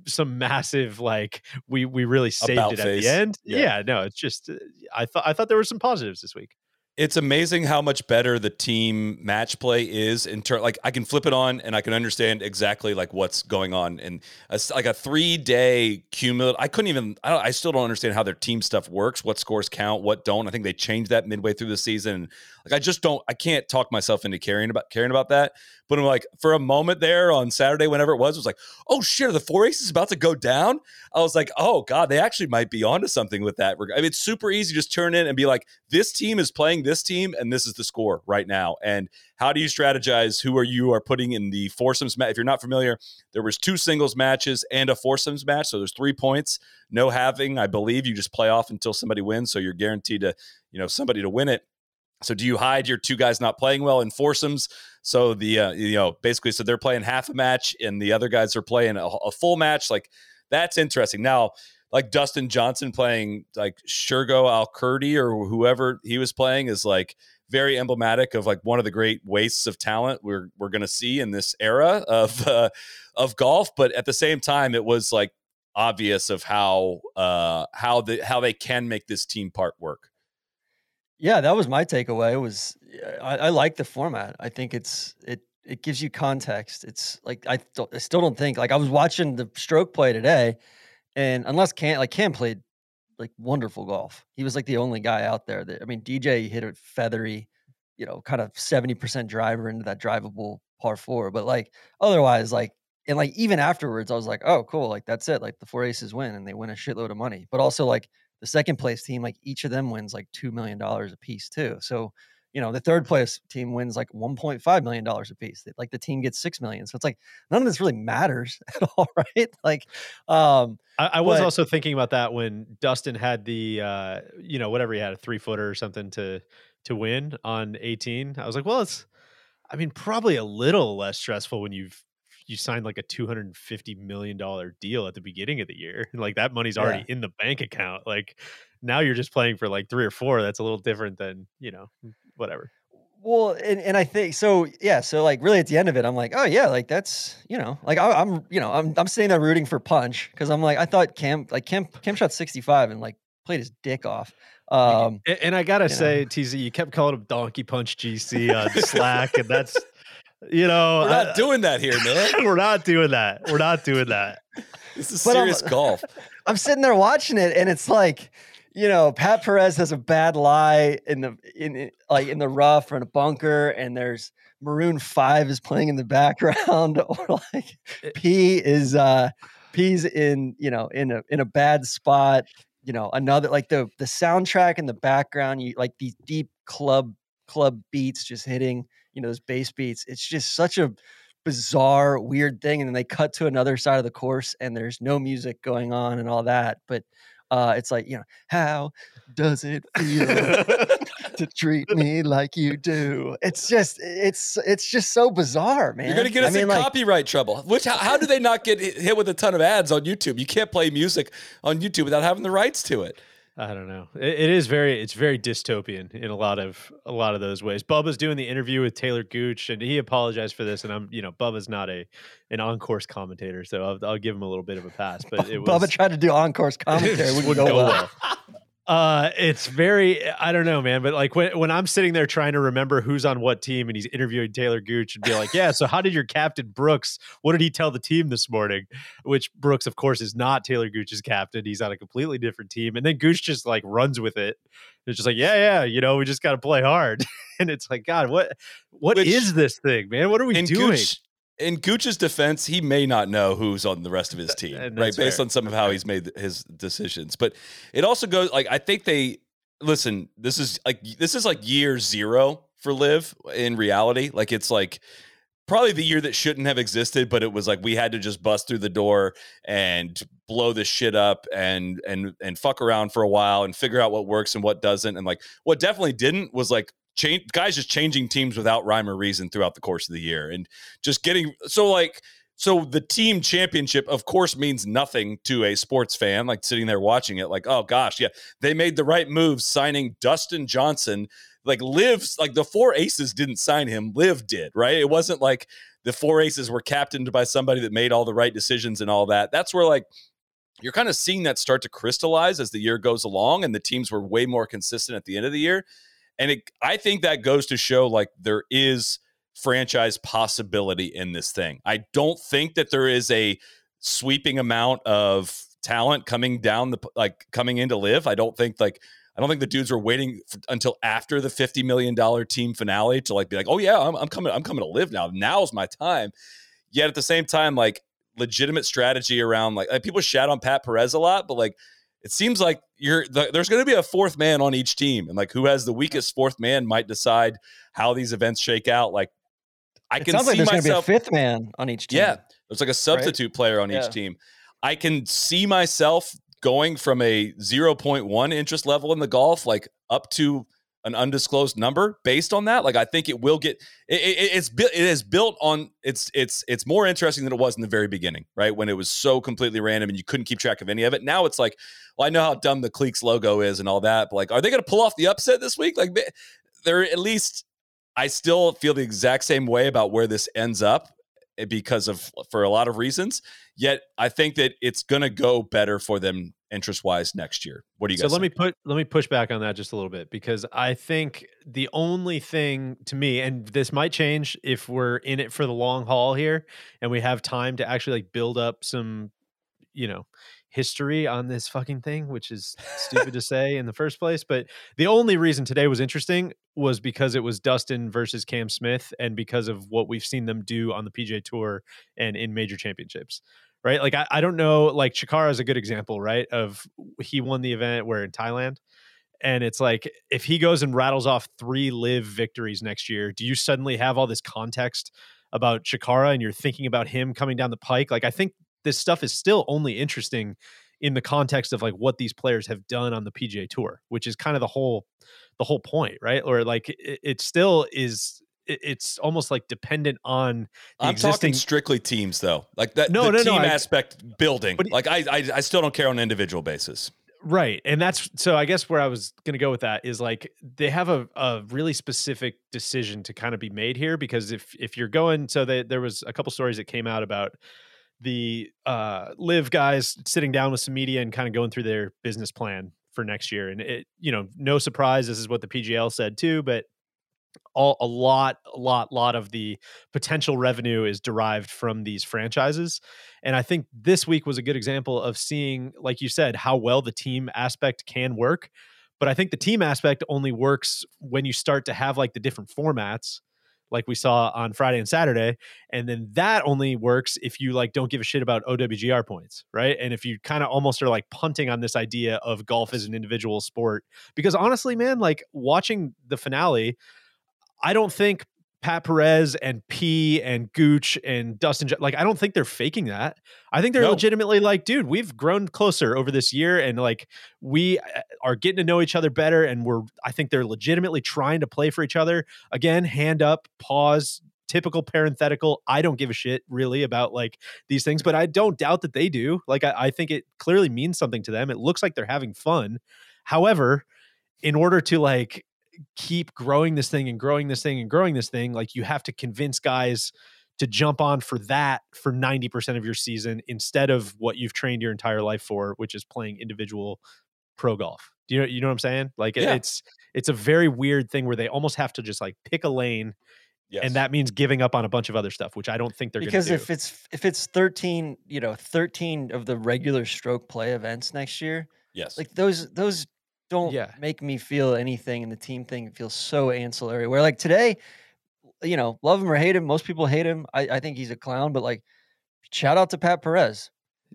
some massive like we we really saved About it at the end. Yeah. Yeah. no, it's just uh, I thought I thought there were some positives this week. It's amazing how much better the team match play is in turn. Like I can flip it on and I can understand exactly like what's going on. And a like a three day cumulative, I couldn't even. I, don't, I still don't understand how their team stuff works. What scores count, what don't. I think they changed that midway through the season. Like I just don't. I can't talk myself into caring about caring about that. But I'm like, for a moment there on Saturday, whenever it was, it was like, oh shit, are the four aces about to go down? I was like, oh god, they actually might be onto something with that. I mean, it's super easy to just turn in and be like, this team is playing this team, and this is the score right now. And how do you strategize? Who are you are putting in the foursomes match? If you're not familiar, there was two singles matches and a foursomes match, so there's three points. No having, I believe, you just play off until somebody wins, so you're guaranteed to, you know, somebody to win it. So do you hide your two guys not playing well in foursomes? So the uh, you know basically so they're playing half a match and the other guys are playing a, a full match. Like that's interesting. Now like Dustin Johnson playing like Shergo Al Kurdi or whoever he was playing is like very emblematic of like one of the great wastes of talent we're we're to see in this era of uh, of golf. But at the same time, it was like obvious of how uh, how the how they can make this team part work. Yeah, that was my takeaway. It was I, I like the format. I think it's it it gives you context. It's like I, th- I still don't think like I was watching the stroke play today, and unless Cam like Cam played like wonderful golf. He was like the only guy out there that I mean DJ hit a feathery, you know, kind of seventy percent driver into that drivable par four. But like otherwise, like and like even afterwards, I was like, oh cool, like that's it. Like the four aces win and they win a shitload of money. But also like the second place team, like each of them wins like two million dollars a piece too. So, you know, the third place team wins like one point five million dollars a piece. Like the team gets six million. So it's like none of this really matters at all, right? Like, um, I, I was But- also thinking about that when Dustin had the uh, you know whatever he had a three footer or something to to win on 18. I was like, well, it's I mean probably a little less stressful when you've you signed like a 250 million dollar deal at the beginning of the year. and Like that money's already in the bank account. Like now you're just playing for like three or four. That's a little different than you know whatever. Well, and, and I think so. Yeah. So like, really, at the end of it, I'm like, oh yeah, like that's you know, like I, I'm you know, I'm I'm sitting there rooting for Punch because I'm like, I thought Cam like Cam Cam shot 65 and like played his dick off. Um, And, and I gotta you know. say, TZ, you kept calling him Donkey Punch GC on Slack, and that's you know We're not I- doing that here, man. we're not doing that. We're not doing that. This is But I'm- serious golf. I'm sitting there watching it, and it's like, you know, Pat Perez has a bad lie in the in, in like in the rough or in a bunker, and there's Maroon Five is playing in the background, or like P is uh P's in you know in a in a bad spot. You know, another like the the soundtrack in the background, you like these deep club club beats just hitting, you know, those bass beats. It's just such a bizarre, weird thing. And then they cut to another side of the course and there's no music going on and all that. But uh, it's like, you know, how does it feel to treat me like you do? It's just, it's, it's just so bizarre, man. You're gonna get I us mean, in like, copyright trouble. Which how, how do they not get hit with a ton of ads on YouTube? You can't play music on YouTube without having the rights to it. I don't know. It, it is very it's very dystopian in a lot of a lot of those ways. Bubba's doing the interview with Taylor Gooch, and he apologized for this. And I'm you know Bubba's not a an on course commentator, so I'll, I'll give him a little bit of a pass. But it was Bubba tried to do on-course commentary. Wouldn't wouldn't go go well. Uh, it's very I don't know, man. But like when when I'm sitting there trying to remember who's on what team, and he's interviewing Taylor Gooch, and be like, yeah. So how did your captain Brooks? What did he tell the team this morning? Which Brooks, of course, is not Taylor Gooch's captain. He's on a completely different team, and then Gooch just like runs with it. It's just like, yeah, yeah, you know, we just got to play hard. and it's like, God, what what is Which- this thing, man? What are we doing? Gooch, in Gooch's defense, he may not know who's on the rest of his team, and right? Based fair. on some of how he's made his decisions. But it also goes like I think they listen. This is like this is like year zero for LIV in reality. Like it's like probably the year that shouldn't have existed, but it was like we had to just bust through the door and blow this shit up and and and fuck around for a while and figure out what works and what doesn't. And like what definitely didn't was like change guys just changing teams without rhyme or reason throughout the course of the year and just getting so like so the team championship of course means nothing to a sports fan like sitting there watching it like oh gosh yeah they made the right moves signing Dustin Johnson. Like LIV's like the four aces didn't sign him LIV did right? It wasn't like the four aces were captained by somebody that made all the right decisions and all that. That's where like you're kind of seeing that start to crystallize as the year goes along and the teams were way more consistent at the end of the year and it, I think that goes to show like there is franchise possibility in this thing. I don't think that there is a sweeping amount of talent coming down the like coming in to LIV. I don't think like I don't think the dudes were waiting until after the fifty million dollar team finale to like be like, oh yeah, I'm, I'm coming, I'm coming to LIV now. Now's my time. Yet at the same time, like legitimate strategy around like, like people shout on Pat Perez a lot, but like it seems like you're the, there's going to be a fourth man on each team, and like who has the weakest fourth man might decide how these events shake out. Like I It can sounds like see there's going to be a myself. fifth man on each team. Yeah, there's like a substitute player on Yeah. each team. I can see myself going from a 0.1 interest level in the golf, like up to an undisclosed number based on that. Like I think it will get it, it, it's it is built on it's it's it's more interesting than it was in the very beginning, right? When it was so completely random and you couldn't keep track of any of it. Now it's like, well, I know how dumb the Cleeks logo is and all that, but like, are they going to pull off the upset this week? Like, they- they're at least. I still feel the exact same way about where this ends up Eh, because of for a lot of reasons. Yet I think that it's going to go better for them interest wise next year. What do you guys? so let me put let me push back on that just a little bit because I think the only thing to me, and this might change if we're in it for the long haul here and we have time to actually like build up some, you know, history on this fucking thing, which is stupid to say in the first place. But the only reason today was interesting was because it was Dustin versus Cam Smith and because of what we've seen them do on the PGA Tour and in major championships right? Like I, I don't know, like Chacarra is a good example, right? Of he won the event where in Thailand. And it's like if he goes and rattles off three LIV victories next year, do you suddenly have all this context about Chacarra and you're thinking about him coming down the pike? Like I think this stuff is still only interesting in the context of like what these players have done on the PGA tour, which is kind of the whole the whole point, right? Or like it, it still is it- it's almost like dependent on I'm existing talking strictly teams though, like that. No, no, no, team I- aspect building. But- like I, I, I still don't care on an individual basis. Right. And that's so I guess where I was going to go with that is like they have a, a really specific decision to kind of be made here because if if you're going so they, there was a couple stories that came out about the uh LIV guys sitting down with some media and kind of going through their business plan for next year and it you know no surprise this is what the PGL said too but all a lot a lot lot of the potential revenue is derived from these franchises and i think this week was a good example of seeing like you said how well the team aspect can work but i think the team aspect only works when you start to have like the different formats like we saw on friday and saturday and then that only works if you like don't give a shit about owgr points right? And if you kind of almost are like punting on this idea of golf as an individual sport because honestly man like watching the finale I don't think Pat Perez and P and Gooch and Dustin, like, I don't think they're faking that. I think they're No. legitimately like, dude, we've grown closer over this year and like we uh, are getting to know each other better. And we're, I think they're legitimately trying to play for each other. Again, hand up, pause, typical parenthetical. I don't give a shit really about like these things, but I don't doubt that they do. Like, I, I think it clearly means something to them. It looks like they're having fun. However, in order to like keep growing this thing and growing this thing and growing this thing, like you have to convince guys to jump on for that for 90% of your season instead of what you've trained your entire life for, which is playing individual pro golf. Do you know you know what I'm saying? Like Yeah. it's it's a very weird thing where they almost have to just like pick a lane Yes. and that means giving up on a bunch of other stuff, which I don't think they're because going to do. if it's if it's 13 you know 13 of the regular stroke play events next year yes. like those those don't Yeah. make me feel anything and the team thing feels so ancillary where like today you know, love him or hate him. Most people hate him. I, I think he's a clown, but like, shout out to Pat Perez.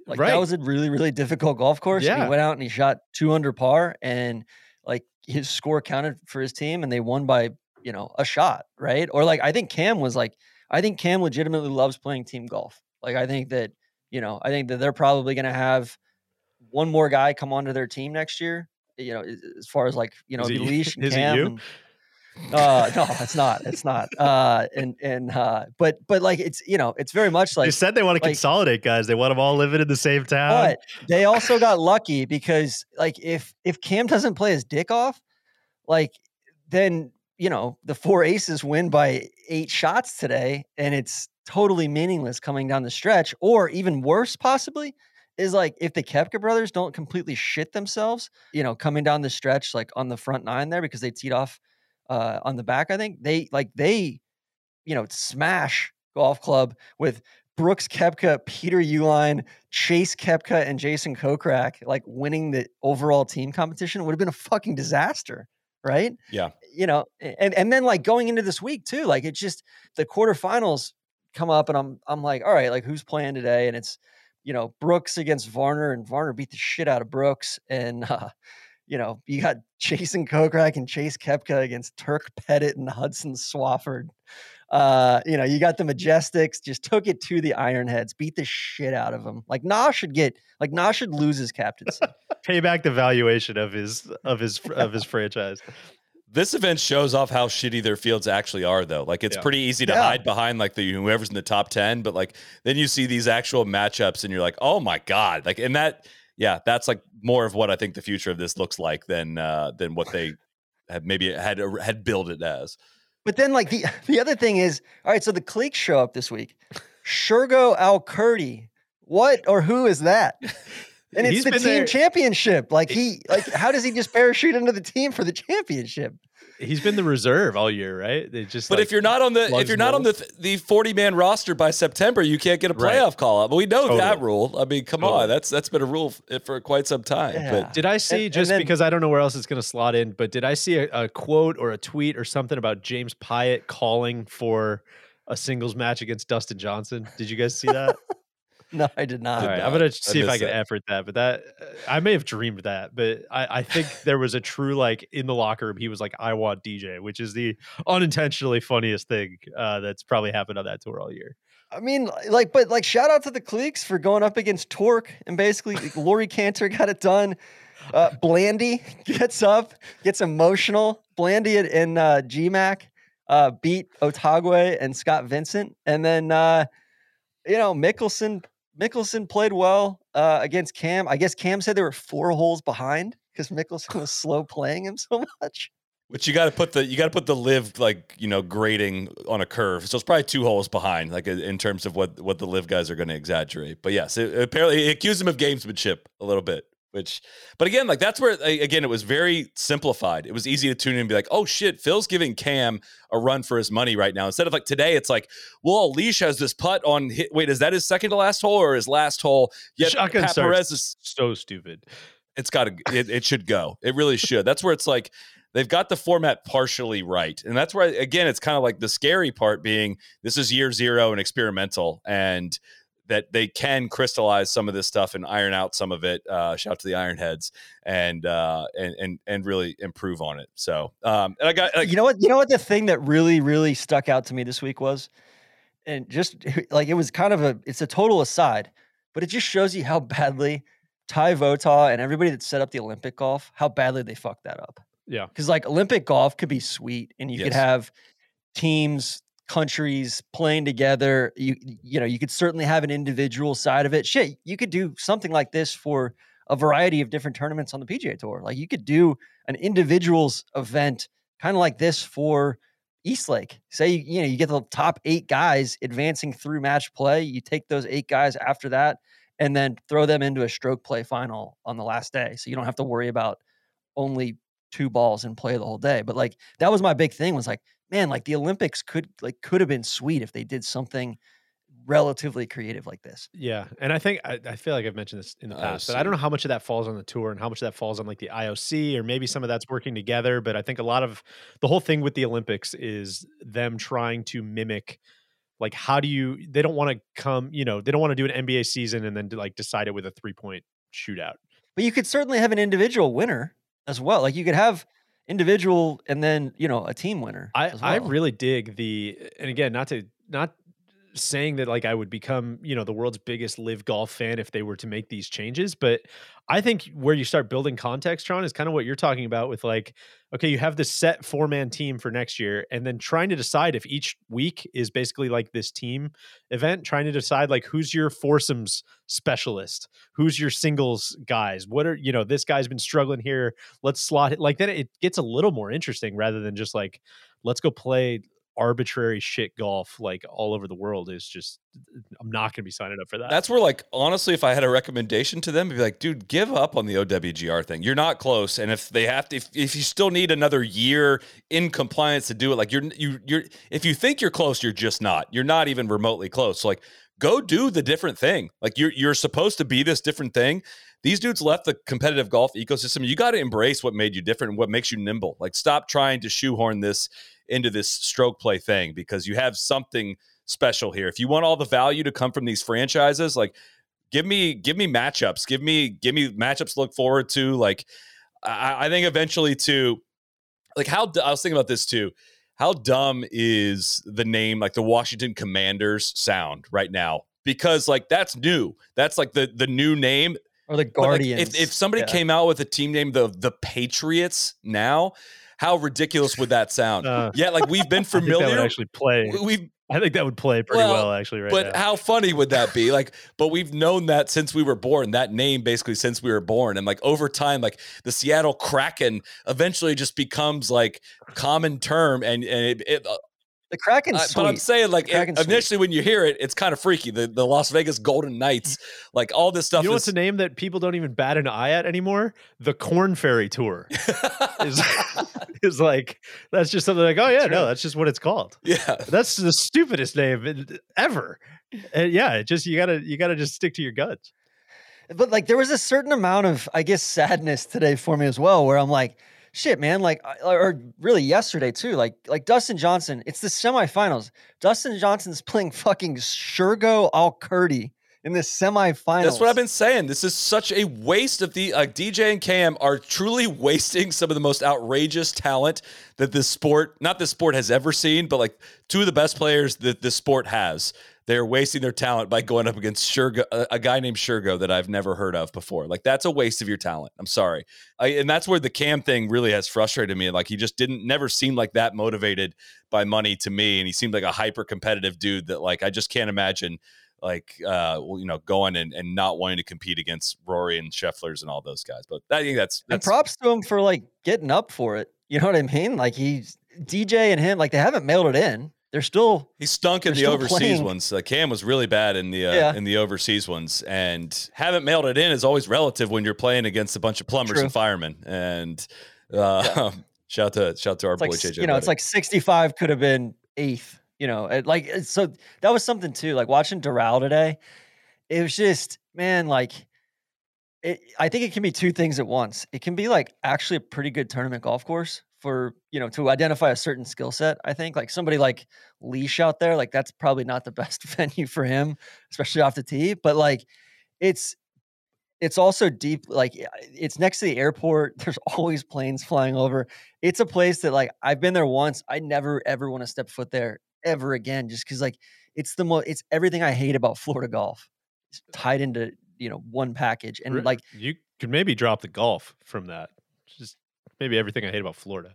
Like Right. that was a really, really difficult golf course. Yeah. he went out and he shot two under par, and like his score counted for his team, and they won by you know a shot, right? Or like I think Cam was like, I think Cam legitimately loves playing team golf. Like I think that you know, I think that they're probably going to have one more guy come onto their team next year. You know, as far as like you know, Is it be you- Leash and is it you? and- uh no it's not it's not uh and and uh but but like it's you know it's very much like. they like said they want to like- consolidate guys. They want them all living in the same town. but they also got lucky because like if if Cam doesn't play his dick off, like then you know the four aces win by eight shots today, and it's totally meaningless coming down the stretch. Or even worse, possibly is like if the Koepka brothers don't completely shit themselves, you know, coming down the stretch like on the front nine there because they teed off uh, on the back. I think they like they you know smash golf club with Brooks Koepka, Peter Uihlein, Chase Koepka, and Jason Kokrak, like winning the overall team competition would have been a fucking disaster, right? Yeah. You know, and and then like going into this week too, like it's just the quarterfinals come up, and I'm I'm like, all right, like who's playing today? And it's you know Brooks against Varner, and Varner beat the shit out of Brooks, and uh, you know you got Jason Kokrak and Chase Koepka against Turk Pettit and Hudson Swafford. Uh, you know, you got the Majestics, just took it to the Ironheads, beat the shit out of them. Like Na should get, like Na should lose his captaincy. Pay back the valuation of his of his of his franchise. This event shows off how shitty their fields actually are, though. Like it's Yeah. pretty easy to Yeah. hide behind like the whoever's in the top ten, but like then you see these actual matchups, and you're like, oh my god, like and that, yeah, that's like more of what I think the future of this looks like than uh than what they had maybe had had billed it as. But then, like the the other thing is, all right. So the Cleeks show up this week. Shergo Al Kurdi, what or who is that? And it's He's the been team there- championship. Like he, like how does he just parachute into the team for the championship? He's been the reserve all year, right? They just But like, if you're not on the if you're not on the the 40 man roster by September, you can't get a Right. playoff call up. But we know that rule. I mean, come Totally. on, that's that's been a rule eh, for quite some time. Yeah. But Did I see and just then- because I don't know where else it's going to slot in, but did I see a, a quote or a tweet or something about James Piot calling for a singles match against Dustin Johnson? Did you guys see that? No, I did not. All right. I'm gonna I see if I can that. effort that, but that uh, I may have dreamed that, but I, I think there was a true like in the locker room. He was like, "I want DJ," which is the unintentionally funniest thing uh, that's probably happened on that tour all year. I mean, like, but like, shout out to the Cleeks for going up against Torque and basically like, Laurie Canter got it done. Uh, Blandy gets up, gets emotional. Blandy and, and uh, GMAC uh, beat Otagwe and Scott Vincent, and then uh, you know Mickelson. Mickelson played well uh, against Cam. I guess Cam said they were four holes behind because Mickelson was slow playing him so much. But you got to put the you got to put the LIV like you know grading on a curve. So it's probably two holes behind, like in terms of what what the LIV guys are going to exaggerate. But yes, it, apparently it accused him of gamesmanship a little bit. Which, but again, like that's where again it was very simplified. It was easy to tune in and be like, oh shit, Phil's giving Cam a run for his money right now. Instead of like today, it's like, well, Leash has this putt on. Hit, wait, is that his second to last hole or his last hole? Yet Shotgun Pat Perez is so stupid. it's got to it, it should go it really should that's where it's like they've got the format partially right and that's where again it's kind of like the scary part being this is year zero and experimental and that they can crystallize some of this stuff and iron out some of it uh shout to the ironheads and uh and and, and really improve on it so um and i got like, you know what? You know what? The thing that really, really stuck out to me this week was, and just like it was kind of a, it's a total aside, but it just shows you how badly Ty Votaw and everybody that set up the Olympic golf, how badly they fucked that up. Yeah. Because like Olympic golf could be sweet, and you could have teams, countries playing together. You you know you could certainly have an individual side of it. Shit, you could do something like this for a variety of different tournaments on the PGA Tour. Like you could do an individuals event kind of like this for East Lake. Say you, you know you get the top eight guys advancing through match play. You take those eight guys after that, and then throw them into a stroke play final on the last day. So you don't have to worry about only two balls and play the whole day. But like that was my big thing was like, man, like the Olympics could like could have been sweet if they did something relatively creative like this. Yeah, and I think I, I feel like I've mentioned this in the past, but I don't know how much of that falls on the tour and how much of that falls on like the IOC or maybe some of that's working together. But I think a lot of the whole thing with the Olympics is them trying to mimic like how do you they don't want to come you know they don't want to do an NBA season and then like decide it with a three point shootout. But you could certainly have an individual winner as well. Like you could have individual and then you know a team winner. I as I really dig the and again not to not saying that like I would become, you know, the world's biggest LIV golf fan if they were to make these changes, but I think where you start building context, Tron, is kind of what you're talking about with like, okay, you have this set four man team for next year, and then trying to decide if each week is basically like this team event, trying to decide like who's your foursomes specialist, who's your singles guys, what are you know, this guy's been struggling here, let's slot it like that. It gets a little more interesting rather than just like, let's go play arbitrary shit golf like all over the world is just I'm not going to be signing up for that. That's where, like, honestly, if I had a recommendation to them, it'd be like, dude, give up on the OWGR thing. You're not close, and if they have to, if, if you still need another year in compliance to do it, like you're you you're if you think you're close, you're just not. You're not even remotely close. So, like, go do the different thing. Like you're you're supposed to be this different thing. These dudes left the competitive golf ecosystem. You got to embrace what made you different and what makes you nimble. Like, stop trying to shoehorn this into this stroke play thing because you have something special here. If you want all the value to come from these franchises, like give me give me matchups, give me give me matchups to look forward to. Like I, I think eventually to like how I was thinking about this too. How dumb is the name like the Washington Commanders sound right now? Because like that's new. That's like the the new name. Or the But, like, Guardians. if if somebody Yeah. came out with a team name the the Patriots now, how ridiculous would that sound? Uh, yeah, like we've been I think that would familiar. actually play. we- We've I think that would play pretty Well, well, actually right but now. how funny would that be? Like, but we've known that since we were born. That name basically since we were born, and like over time, like the Seattle Kraken eventually just becomes like common term, and and it. it uh, the Kraken's I- sweet. but I'm saying like it- Kraken's sweet. initially when you hear it, it's kind of freaky. The the Las Vegas Golden Knights, like all this stuff you know is what's a name that people don't even bat an eye at anymore? The Korn Ferry Tour is is like that's just something like oh yeah no that's just what it's called. yeah. That's the stupidest name ever. And yeah, it just you gotta you gotta just stick to your guts. but like there was a certain amount of i guess sadness today for me as well where i'm like shit man like uh, or really yesterday too like like dustin johnson it's the semifinals dustin johnson's playing fucking shergo al-kurdi in the semifinals That's what I've been saying. This is such a waste of the uh, like DJ and Cam are truly wasting some of the most outrageous talent that this sport, not this sport has ever seen, but like two of the best players that this sport has. They're wasting their talent by going up against Shergo, a, guy named Shergo that I've never heard of before. Like that's a waste of your talent. I'm sorry, I, and that's where the Cam thing really has frustrated me. Like he just didn't never seemed like that motivated by money to me, and he seemed like a hyper competitive dude that like I just can't imagine like uh well, you know going and, and not wanting to compete against Rory and Schefflers and all those guys. But I think that's and that's props to him for like getting up for it you know what i mean like he's dj and him like they haven't mailed it in they're still he stunk in the overseas playing. ones. Uh, Cam was really bad in the uh, Yeah. in the overseas ones, and haven't mailed it in is always relative when you're playing against a bunch of plumbers True. and firemen. And uh, shout out to shout out to our it's boy like JJ. you know, it's like 65 could have been eighth. You know, it- like so that was something too. Like watching Doral today, it was just man, like it. I think it can be two things at once. It can be like actually a pretty good tournament golf course for you know to identify a certain skill set. I think like somebody like Leash out there, like that's probably not the best venue for him, especially off the tee. But like it's it's also deep like it's next to the airport there's always planes flying over it's a place that like i've been there once i never ever want to step foot there ever again just because like it's the most it's everything i hate about florida golf it's uh, tied into you know one package and like you could maybe drop the golf from that. Just maybe everything I hate about Florida.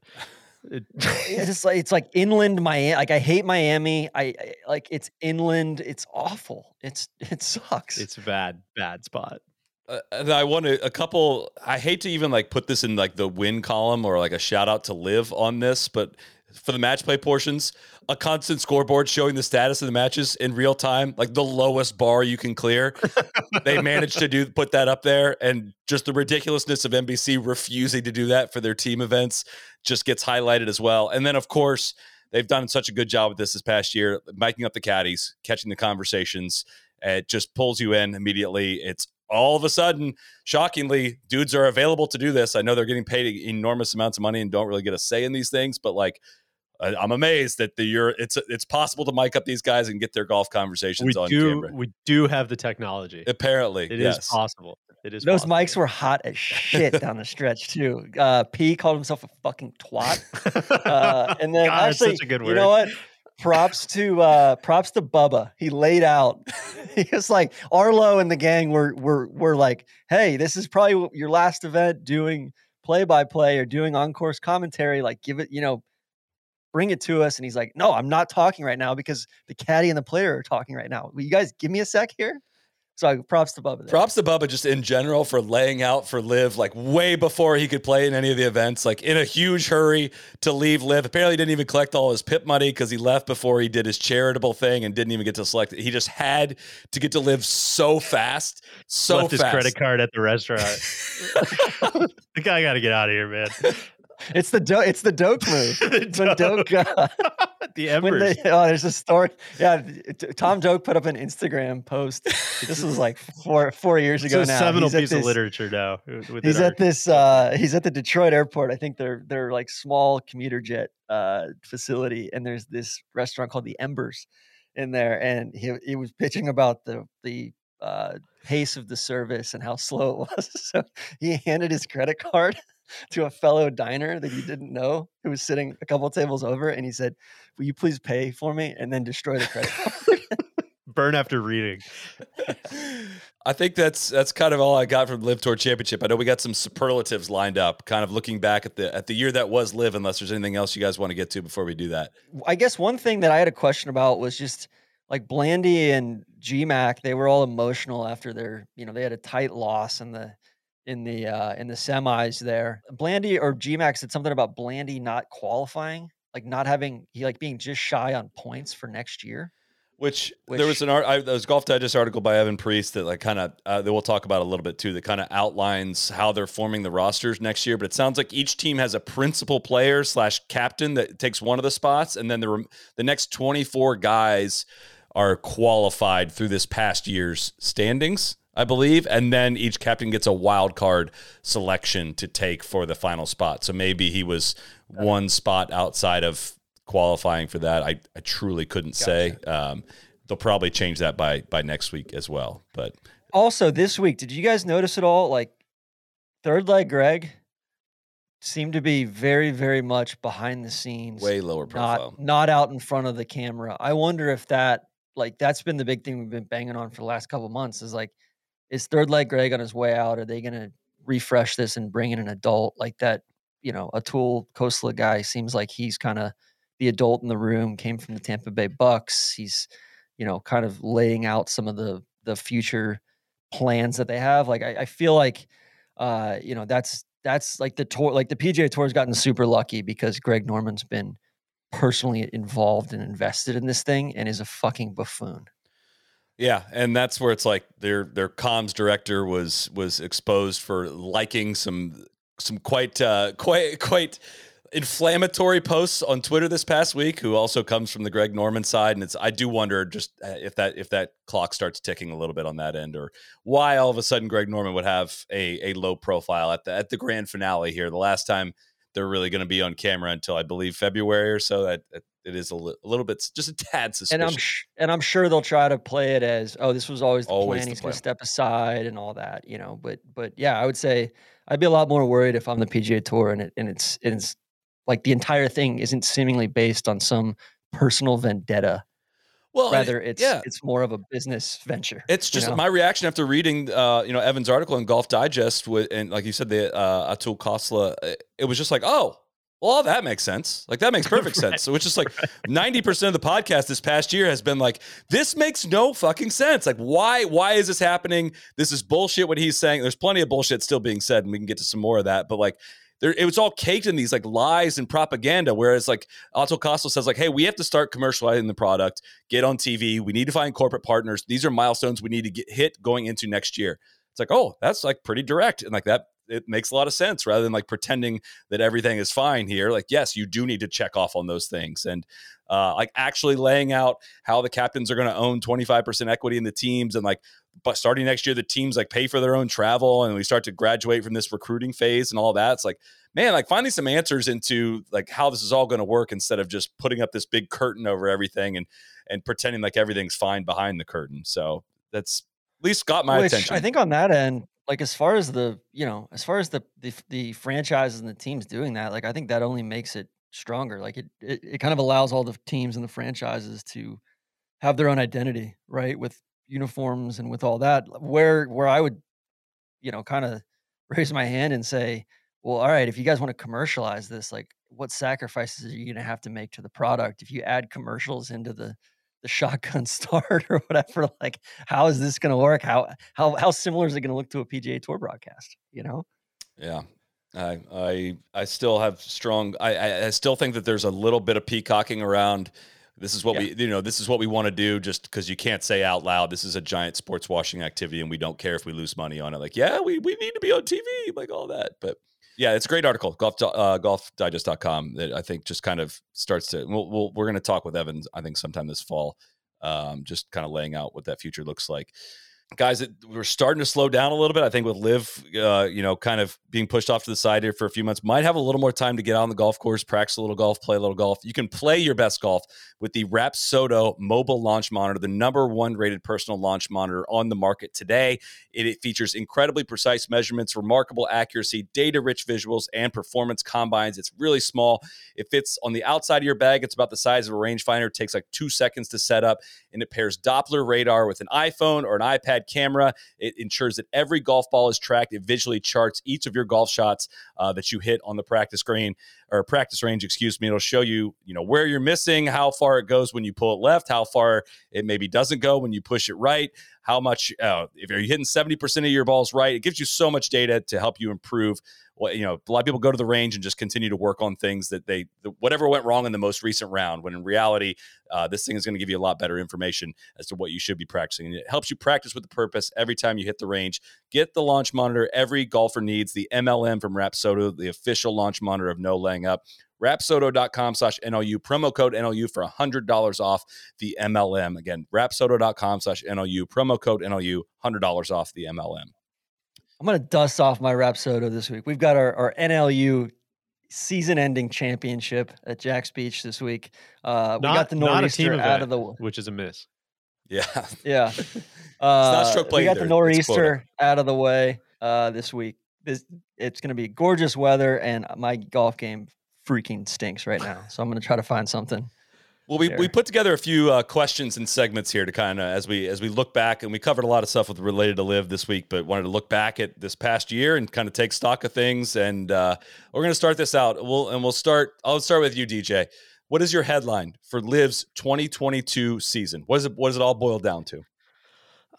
It- it's just like it's like inland miami like i hate miami I, I like it's inland it's awful it's it sucks it's a bad, bad spot. Uh, and I want to a couple. I hate to even like put this in like the win column or like a shout out to live on this, but for the match play portions, a constant scoreboard showing the status of the matches in real time, like the lowest bar you can clear. they managed to do put that up there, and just the ridiculousness of NBC refusing to do that for their team events just gets highlighted as well. And then of course. they've done such a good job with this this past year, miking up the caddies, catching the conversations. It just pulls you in immediately. It's all of a sudden, shockingly, dudes are available to do this. I know they're getting paid enormous amounts of money and don't really get a say in these things, but like I'm amazed that the you're it's it's possible to mic up these guys and get their golf conversations we on do, camera. We do have the technology. Apparently, It is yes. possible. It is Those possible. mics were hot as shit down the stretch too. Uh, P called himself a fucking twat. Uh, and then God, that's actually, such a good you know what? Props to uh, props to Bubba. He laid out. he was like Arlo and the gang were were were like, hey, this is probably your last event doing play by play or doing on course commentary. Like, give it, you know, bring it to us. And he's like, no, I'm not talking right now because the caddy and the player are talking right now. Will you guys give me a sec here? So props to Bubba. There. Props to Bubba just in general for laying out for Liv like way before he could play in any of the events, like in a huge hurry to leave Liv. Apparently, he didn't even collect all his pip money because he left before he did his charitable thing and didn't even get to select it. He just had to get to LIV so fast, so Left fast. his credit card at the restaurant. the guy got to get out of here, man. It's the do- it's the Doak move. It's when Doak uh, the embers. they, oh, there's a story. Yeah, Tom Doak put up an Instagram post. This was like four four years it's ago a now. seminal He's piece of literature now. within He's our- at this. Uh, he's at the Detroit airport. I think they're they're like small commuter jet uh, facility, and there's this restaurant called the Embers in there, and he he was pitching about the the uh, pace of the service and how slow it was. So he handed his credit card to a fellow diner that he didn't know who was sitting a couple tables over, and he said, "Will you please pay for me?" and then destroy the credit card. burn after reading. I think that's that's kind of all I got from LIV Tour Championship. I know we got some superlatives lined up, kind of looking back at the at the year that was LIV. Unless there's anything else you guys want to get to before we do that. I guess one thing that I had a question about was just like Blandy and GMAC, they were all emotional after their, you know, they had a tight loss in the in the uh in the semis there. Blandy or GMAC said something about Blandy not qualifying, like not having he like being just shy on points for next year. Which, there was an art, I, there was Golf Digest article by Evin Priest that like kind of uh, that we'll talk about a little bit too. That kind of outlines how they're forming the rosters next year. But it sounds like each team has a principal player slash captain that takes one of the spots, and then the the next twenty four guys are qualified through this past year's standings. I believe, and then each captain gets a wild card selection to take for the final spot. So maybe he was one spot outside of qualifying for that. I, I truly couldn't say. Um, they'll probably change that by by next week as well. But Also, this week, did you guys notice at all like third leg Greg seemed to be very, very much behind the scenes. way lower profile. not not out in front of the camera. I wonder if that like that's been the big thing we've been banging on for the last couple months is like is third leg Greg on his way out? Are they gonna refresh this and bring in an adult like that? You know, Atul Khosla guy seems like he's kind of the adult in the room. Came from the Tampa Bay Bucks. He's you know kind of laying out some of the the future plans that they have. Like I, I feel like uh, you know that's that's like the tour like the PGA tour has gotten super lucky because Greg Norman's been personally involved and invested in this thing and is a fucking buffoon. Yeah, and that's where it's like their their comms director was was exposed for liking some some quite uh, quite quite inflammatory posts on Twitter this past week. Who also comes from the Greg Norman side, and it's I do wonder just uh, if that if that clock starts ticking a little bit on that end, or why all of a sudden Greg Norman would have a a low profile at the at the grand finale here. The last time they're really going to be on camera until I believe February or so. That, that it is a, li- a little bit just a tad suspicious. And I'm sh- and I'm sure they'll try to play it as oh this was always the Always plan. the He's going to step aside and all that, you know. But but yeah, I would say I'd be a lot more worried if I'm the PGA Tour and it and it's it's like the entire thing isn't seemingly based on some personal vendetta. Well, Rather, it- it's yeah, it's more of a business venture. It's you just know? my reaction after reading, uh, you know, Evan's article in Golf Digest, with, and like you said, the uh, Atul Khosla. uh, It was just like, oh, well, that makes sense. Like that makes perfect sense. So it's just like ninety percent of the podcast this past year has been like, this makes no fucking sense. Like, why? Why is this happening? This is bullshit. What he's saying. There's plenty of bullshit still being said, and we can get to some more of that. But like. There, it was all caked in these like lies and propaganda. Whereas like Atul Khosla says, like, hey, we have to start commercializing the product, get on TV. We need to find corporate partners. These are milestones we need to get hit going into next year. It's like, oh, that's like pretty direct. And like that it makes a lot of sense rather than like pretending that everything is fine here. Like, yes, you do need to check off on those things. And uh, like actually laying out how the captains are going to own 25% equity in the teams and like but starting next year the teams like pay for their own travel and we start to graduate from this recruiting phase and all that it's like man like finding some answers into like how this is all going to work instead of just putting up this big curtain over everything and and pretending like everything's fine behind the curtain so that's at least got my Which attention I think on that end, like as far as the you know, as far as the the, the franchises and the teams doing that, like I think that only makes it stronger. Like it, it it kind of allows all the teams and the franchises to have their own identity, right? With uniforms and with all that. Where where I would, you know, kind of raise my hand and say, well, all right, if you guys want to commercialize this, like what sacrifices are you going to have to make to the product if you add commercials into the the shotgun start or whatever like how is this going to work how how how similar is it going to look to a pga tour broadcast you know Yeah. I I I still have strong I I- I still think that there's a little bit of peacocking around this is what Yeah. we you know this is what we want to do just because you can't say out loud this is a giant sports washing activity and we don't care if we lose money on it. Like yeah we we need to be on TV like all that. But yeah it's a great article golf uh, golfdigest.com that I think just kind of starts to we'll, we'll we're going to talk with Evans I think sometime this fall um, just kind of laying out what that future looks like guys that we're starting to slow down a little bit. I think with Liv, uh, you know, kind of being pushed off to the side here for a few months, might have a little more time to get on the golf course, practice a little golf, play a little golf. You can play your best golf with the Rapsodo mobile launch monitor, the number one rated personal launch monitor on the market today. It, it features incredibly precise measurements, remarkable accuracy, data rich visuals, and performance combines. It's really small. It fits on the outside of your bag. It's about the size of a rangefinder. It takes like two seconds to set up, and it pairs Doppler radar with an iPhone or an iPad camera. It ensures that every golf ball is tracked. It visually charts each of your golf shots uh, that you hit on the practice green or practice range. Excuse me. It'll show you, you know, where you're missing, how far it goes when you pull it left, how far it maybe doesn't go when you push it right, how much uh, if you're hitting 70% of your balls right. It gives you so much data to help you improve you know a lot of people go to the range and just continue to work on things that they the, whatever went wrong in the most recent round when in reality uh, this thing is going to give you a lot better information as to what you should be practicing and it helps you practice with the purpose every time you hit the range get the launch monitor every golfer needs the mlm from rapsodo the official launch monitor of no laying up rapsodo.com slash NLU, promo code NLU for $100 off the MLM. Again, rapsodo.com slash NLU, promo code NLU, $100 off the MLM. I'm going to dust off my rapsodo this week we've got our, our nlu season ending championship at jack's beach this week uh we got the not a team nor'easter out event, of the which is a miss. Yeah. yeah it's uh, not stroke play we got either. the It's nor'easter out of the way uh this week this it's going to be gorgeous weather and my golf game freaking stinks right now so i'm going to try to find something Well, we, we put together a few uh, questions and segments here to kind of as we as we look back, and we covered a lot of stuff with related to live this week, but wanted to look back at this past year and kind of take stock of things. And uh, we're going to start this out. We'll and we'll start. I'll start with you, DJ. What is your headline for LIV's 2022 season? What is it? What does it all boil down to?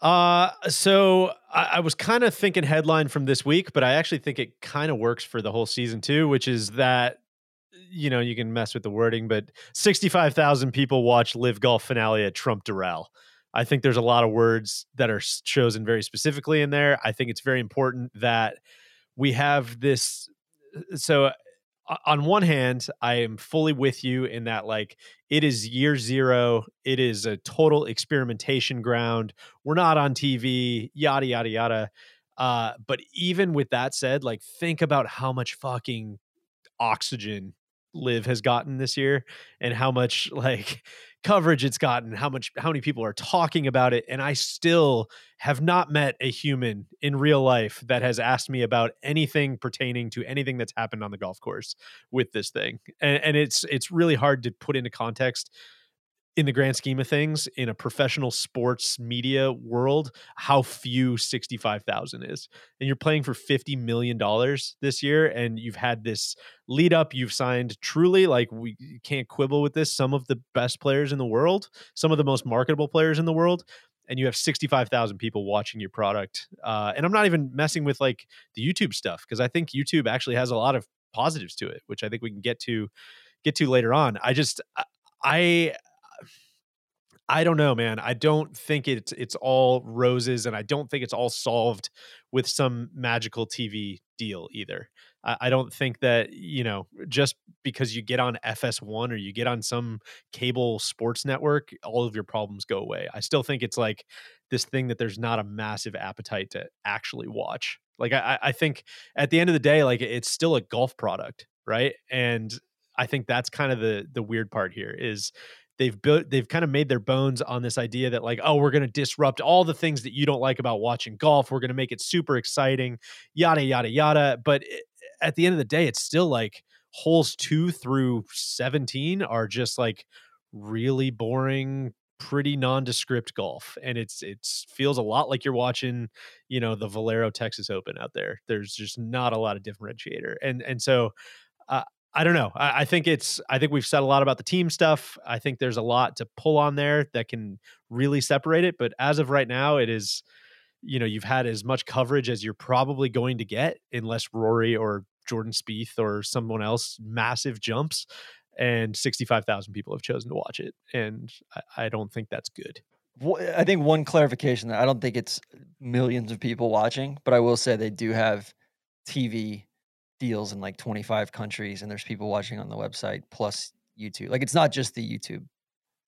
Uh, so I, I was kind of thinking headline from this week, but I actually think it kind of works for the whole season too, which is that you know you can mess with the wording, but sixty-five thousand people watch LIV Golf finale at Trump Doral. I think there's a lot of words that are chosen very specifically in there. I think it's very important that we have this. So, uh, on one hand, I am fully with you in that, like, it is year zero. It is a total experimentation ground. We're not on TV, yada, yada, yada. Uh, but even with that said, like, think about how much fucking oxygen LIV has gotten this year and how much like coverage it's gotten how much how many people are talking about it and i still have not met a human in real life that has asked me about anything pertaining to anything that's happened on the golf course with this thing and, and it's it's really hard to put into context in the grand scheme of things in a professional sports media world how few 65,000 is. And you're playing for 50 million dollars this year and you've had this lead up you've signed truly like we can't quibble with this some of the best players in the world some of the most marketable players in the world and you have 65,000 people watching your product. Uh, and i'm not even messing with like the youtube stuff because i think youtube actually has a lot of positives to it which i think we can get to get to later on. I just I- i I don't know, man. I don't think it's it's all roses, and I don't think it's all solved with some magical TV deal either. I, I don't think that, you know, just because you get on FS1 or you get on some cable sports network, all of your problems go away. I still think it's like this thing that there's not a massive appetite to actually watch. Like I, I think at the end of the day, like it's still a golf product, right? And I think that's kind of the the weird part here is they've built they've kind of made their bones on this idea that like oh we're going to disrupt all the things that you don't like about watching golf. We're going to make it super exciting yada yada yada. But it, at the end of the day it's still like holes 2 through 17 are just like really boring pretty nondescript golf. And it's it's feels a lot like you're watching you know the Valero Texas Open out there. There's just not a lot of differentiator. And and so uh, I don't know. I, I, think it's. I think we've said a lot about the team stuff. I think there's a lot to pull on there that can really separate it. But as of right now, it is. You know, you've had as much coverage as you're probably going to get, unless Rory or Jordan Spieth or someone else massive jumps, and 65,000 people have chosen to watch it, and I, I don't think that's good. I think one clarification I don't think it's millions of people watching, but I will say they do have TV deals in like 25 countries and there's people watching on the website plus YouTube. Like it's not just the YouTube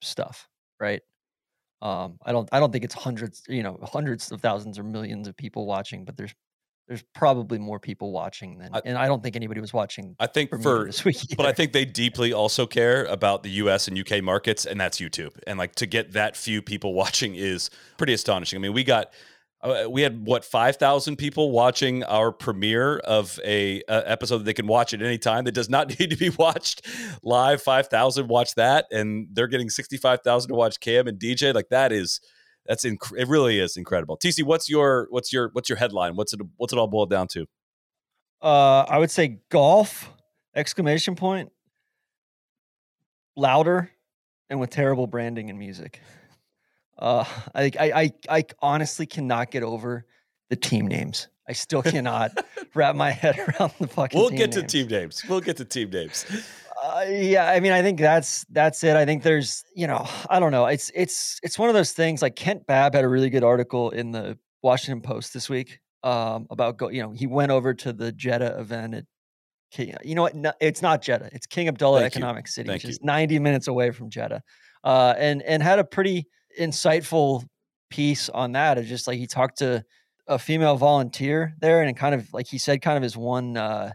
stuff, right? Um, I don't I don't think it's hundreds, you know, hundreds of thousands or millions of people watching, but there's there's probably more people watching than I, and I don't think anybody was watching. I think for this week, either. but I think they deeply also care about the US and UK markets and that's YouTube. And like to get that few people watching is pretty astonishing. I mean, we got uh, we had what 5000 people watching our premiere of a, episode that they can watch at any time that does not need to be watched live. 5000 watch that and they're getting 65000 to watch cam and dj like that is that's inc- it really is incredible. Tc what's your what's your what's your headline? What's it what's it all boiled down to? Uh i would say golf exclamation point louder and with terrible branding and music uh, I, I, I honestly cannot get over the team names. I still cannot wrap my head around the fucking. Team. We'll get names. to team names. We'll get to team names. Uh, yeah, I mean, I think that's that's it. I think there's, you know, I don't know. It's it's it's one of those things. Like Kent Babb had a really good article in the Washington Post this week um, about go. You know, he went over to the Jeddah event at. You know what? No, it's not Jeddah. It's King Abdullah Thank Economic you. City, Thank which you. is 90 minutes away from Jeddah, uh, and and had a pretty insightful piece on that. It's just like he talked to a female volunteer there, and kind of like he said, kind of his one uh,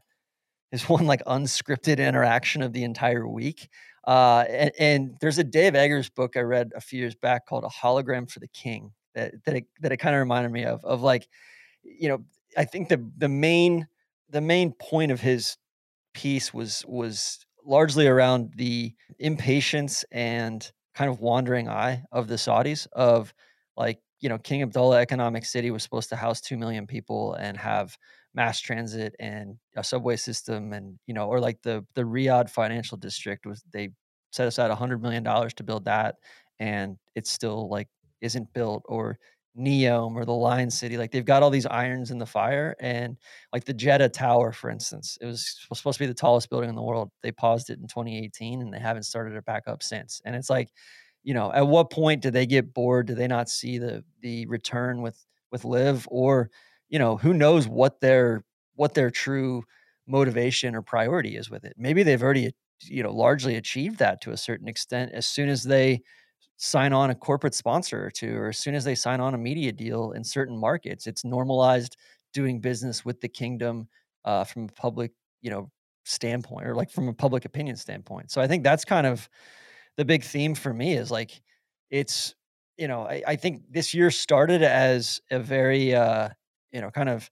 his one like unscripted interaction of the entire week. Uh, and, and there's a Dave Eggers book I read a few years back called A Hologram for the King that that it, that it kind of reminded me of of like, you know, I think the the main the main point of his piece was was largely around the impatience and kind of wandering eye of the Saudis of like, you know, King Abdullah Economic City was supposed to house 2 million people and have mass transit and a subway system and, you know, or like the the Riyadh financial district was they set aside 100 million dollars to build that and it's still like isn't built or Neom or the Lion City. Like they've got all these irons in the fire. And like the Jeddah Tower, for instance, it was supposed to be the tallest building in the world. They paused it in 2018 and they haven't started it back up since. And it's like, you know, at what point do they get bored? Do they not see the the return with with LIV? Or, you know, who knows what their what their true motivation or priority is with it. Maybe they've already, you know, largely achieved that to a certain extent as soon as they sign on a corporate sponsor or two, or as soon as they sign on a media deal in certain markets, it's normalized doing business with the kingdom uh, from a public, you know, standpoint or like from a public opinion standpoint. So I think that's kind of the big theme for me is like it's you know I, I think this year started as a very uh, you know kind of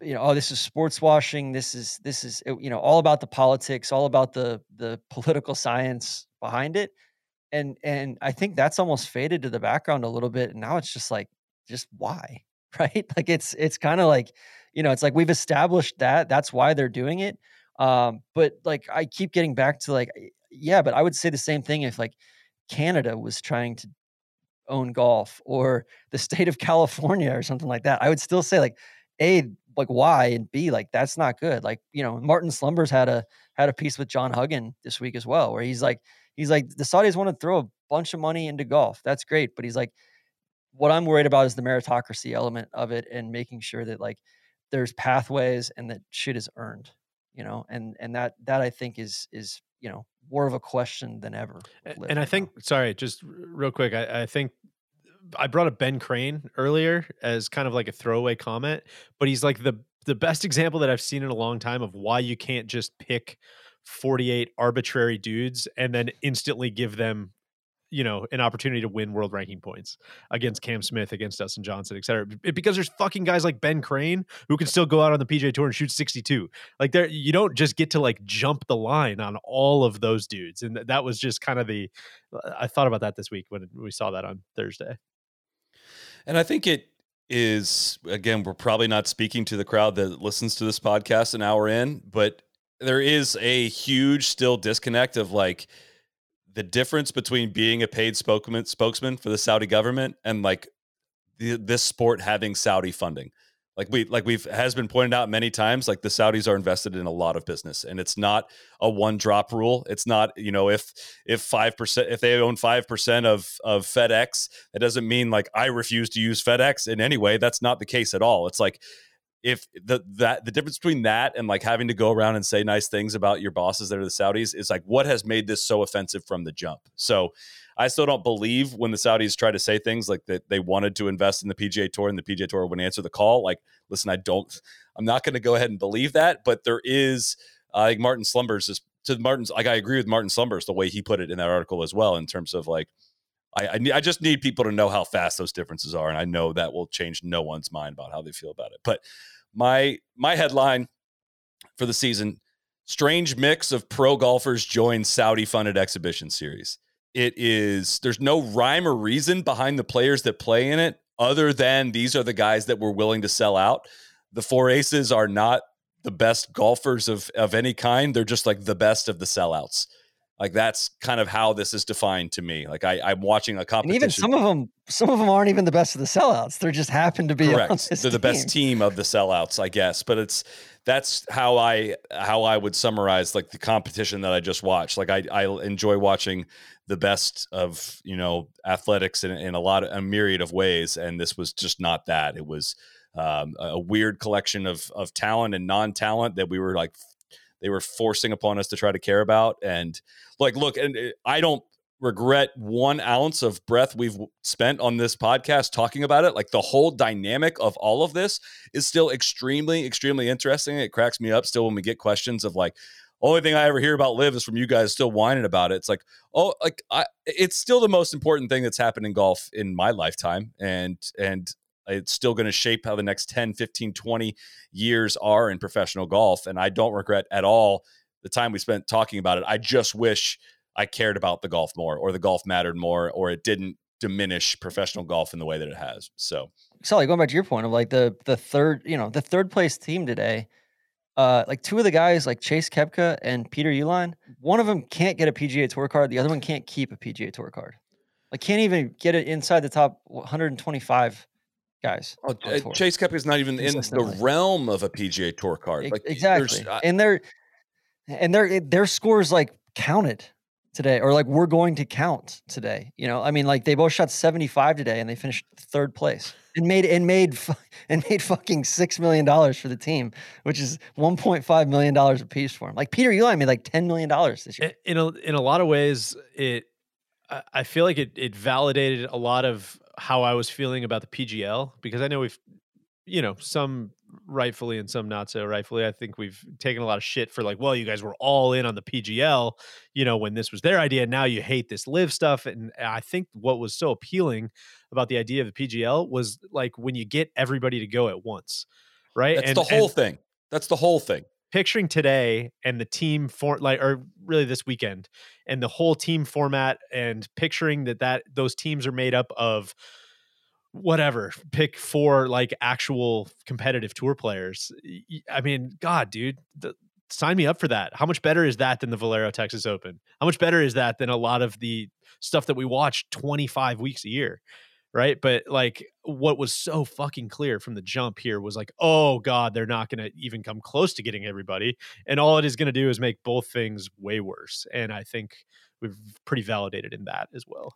you know oh this is sports washing this is this is you know all about the politics all about the the political science behind it and and I think that's almost faded to the background a little bit. And now it's just like, just why, right? Like it's it's kind of like, you know, it's like we've established that that's why they're doing it. Um, but like I keep getting back to like, yeah, but I would say the same thing if like Canada was trying to own golf or the state of California or something like that. I would still say like, a like why and b like that's not good. Like you know, Martin Slumbers had a had a piece with John Huggan this week as well, where he's like he's like the Saudis want to throw a bunch of money into golf. That's great, but he's like what I'm worried about is the meritocracy element of it and making sure that like there's pathways and that shit is earned, you know, and and that that I think is is you know more of a question than ever. And I think, now. sorry, just real quick, I, I think I brought up Ben Crane earlier as kind of like a throwaway comment, but he's like the the best example that I've seen in a long time of why you can't just pick 48 arbitrary dudes and then instantly give them you know an opportunity to win world ranking points against Cam Smith, against Dustin Johnson, et cetera. Because there's fucking guys like Ben Crane who can still go out on the PGA Tour and shoot 62. Like there, you don't just get to like jump the line on all of those dudes, and that was just kind of the. I thought about that this week when we saw that on Thursday. And I think it is again, we're probably not speaking to the crowd that listens to this podcast an hour in, but there is a huge still disconnect of like the difference between being a paid spokesman spokesman for the Saudi government and like the, this sport having Saudi funding. Like we like we've has been pointed out many times, like the Saudis are invested in a lot of business, and it's not a one drop rule. It's not you know if if five percent if they own five percent of of FedEx, it doesn't mean like I refuse to use FedEx in any way. That's not the case at all. It's like if the that the difference between that and like having to go around and say nice things about your bosses that are the Saudis is like what has made this so offensive from the jump. So I still don't believe when the Saudis try to say things like that they wanted to invest in the PGA Tour and the PGA Tour wouldn't answer the call. Like, listen, I don't, I'm not going to go ahead and believe that, but there is, uh, like Martin Slumbers is to Martin's, like I agree with Martin Slumbers the way he put it in that article as well in terms of like I, I, I just need people to know how fast those differences are, and I know that will change no one's mind about how they feel about it. But my my headline for the season: strange mix of pro golfers join Saudi funded exhibition series. It is there's no rhyme or reason behind the players that play in it, other than these are the guys that were willing to sell out. The four aces are not the best golfers of of any kind. They're just like the best of the sellouts. Like that's kind of how this is defined to me. Like I, am watching a competition. And even some of them, some of them aren't even the best of the sellouts. They just happen to be correct. They're the best team of the sellouts, I guess. But it's that's how I how I would summarize like the competition that I just watched. Like I I enjoy watching the best of you know athletics in, in a lot of a myriad of ways, and this was just not that. It was um, a weird collection of of talent and non talent that we were like they were forcing upon us to try to care about. And like, look, and uh, I don't regret one ounce of breath we've spent on this podcast talking about it. Like the whole dynamic of all of this is still extremely, extremely interesting. It cracks me up still when we get questions of like, only thing I ever hear about LIV is from you guys still whining about it. It's like, oh, like I, it's still the most important thing that's happened in golf in my lifetime. And, and it's still going to shape how the next 10, 15, 20 years are in professional golf. And I don't regret at all the time we spent talking about it. I just wish I cared about the golf more or the golf mattered more or it didn't diminish professional golf in the way that it has. So, Sully, going back to your point of like the the third, you know, the third place team today, uh, like two of the guys, like Chase Koepka and Peter Uihlein, one of them can't get a PGA Tour card, the other one can't keep a PGA Tour card. Like can't even get it inside the top 125 guys. Oh, uh, Chase Koepka is not even in the realm of a PGA Tour card. Like exactly, uh and their and their their scores like counted today, or like we're going to count today. You know, I mean, like they both shot seventy five today, and they finished third place and made and made and made fucking six million dollars for the team, which is one point five million dollars a piece for him. Like Peter Uihlein made like ten million dollars this year. In a in a lot of ways, it I feel like it it validated a lot of how I was feeling about the PGL because I know we've, you know, some rightfully and some not so rightfully. I think we've taken a lot of shit for like, well, you guys were all in on the PGL, you know, when this was their idea. Now you hate this LIV stuff. And I think what was so appealing about the idea of the PGL was like when you get everybody to go at once, right? That's and, the whole and, thing. That's the whole thing picturing today and the team for like or really this weekend and the whole team format and picturing that that those teams are made up of whatever pick four like actual competitive tour players i mean god dude the, sign me up for that. How much better is that than the valero texas open? How much better is that than a lot of the stuff that we watch 25 weeks a year right? But like what was so fucking clear from the jump here was like, oh god, they're not going to even come close to getting everybody, and all it is going to do is make both things way worse. And I think we've pretty validated in that as well.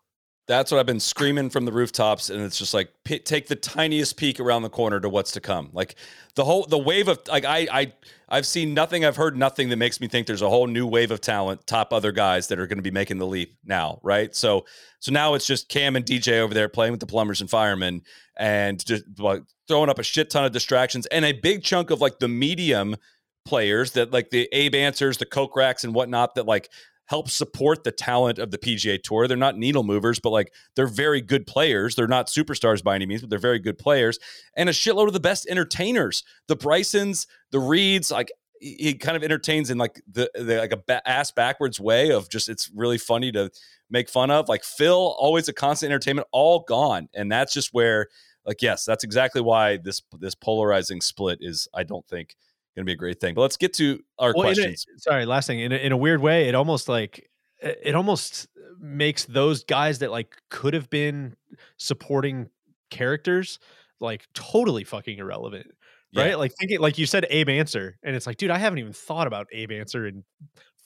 That's what I've been screaming from the rooftops, and it's just like p- take the tiniest peek around the corner to what's to come. Like the whole the wave of like I I I've seen nothing, I've heard nothing that makes me think there's a whole new wave of talent, top other guys that are going to be making the leap now, right? So so now it's just Cam and DJ over there playing with the plumbers and firemen, and just like, throwing up a shit ton of distractions, and a big chunk of like the medium players that like the Abe Ancers, the Kokrak's, and whatnot that like help support the talent of the PGA Tour. They're not needle movers, but like they're very good players. They're not superstars by any means, but they're very good players and a shitload of the best entertainers. The Brysons, the Reeds, like he kind of entertains in like the, the like a ba- ass backwards way of just it's really funny to make fun of. Like Phil, always a constant entertainment, all gone, and that's just where like yes, that's exactly why this this polarizing split is. I don't think going to be a great thing. But let's get to our well, questions. A, sorry, last thing. In a, in a weird way, it almost like it almost makes those guys that like could have been supporting characters like totally fucking irrelevant. Right? Yeah. Like thinking like you said Abe Ancer and it's like dude, I haven't even thought about Abe Ancer in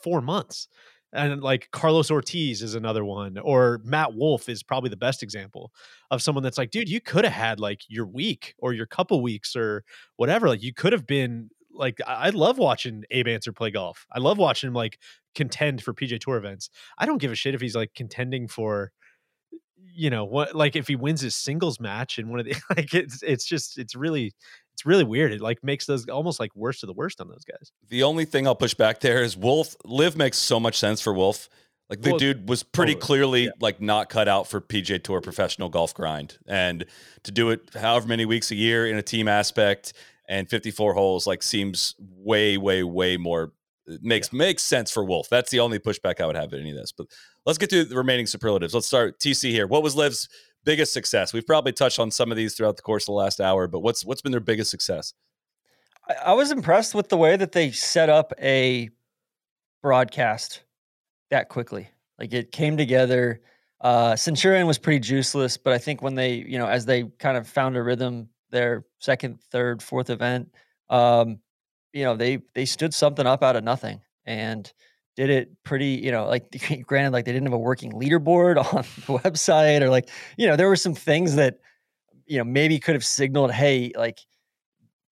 4 months. And like Carlos Ortiz is another one, or Matt Wolff is probably the best example of someone that's like, dude, you could have had like your week or your couple weeks or whatever. Like you could have been like I love watching Abe Ancer play golf. I love watching him like contend for PGA Tour events. I don't give a shit if he's like contending for you know what like if he wins his singles match in one of the like it's it's just it's really it's really weird. It like makes those almost like worst of the worst on those guys. The only thing I'll push back there is Wolff LIV makes so much sense for Wolff Like the well, dude was pretty totally. clearly yeah. like not cut out for PGA Tour professional golf grind, and to do it however many weeks a year in a team aspect and 54 holes like seems way way way more uh, makes yeah. makes sense for Wolff. That's the only pushback I would have at any of this. But let's get to the remaining superlatives. Let's start TC here. What was LIV's biggest success? We've probably touched on some of these throughout the course of the last hour, but what's what's been their biggest success? I, I was impressed with the way that they set up a broadcast that quickly. Like it came together. Uh, Centurion was pretty juiceless, but I think when they, you know, as they kind of found a rhythm, their second, third, fourth event, um, you know, they they stood something up out of nothing and did it pretty, you know, like granted, like they didn't have a working leaderboard on the website or like, you know, there were some things that, you know, maybe could have signaled, hey, like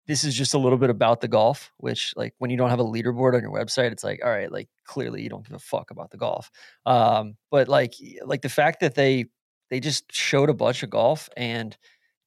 this is just a little bit about the golf, which like when you don't have a leaderboard on your website, it's like, all right, like clearly you don't give a fuck about the golf. Um, but like like the fact that they they just showed a bunch of golf and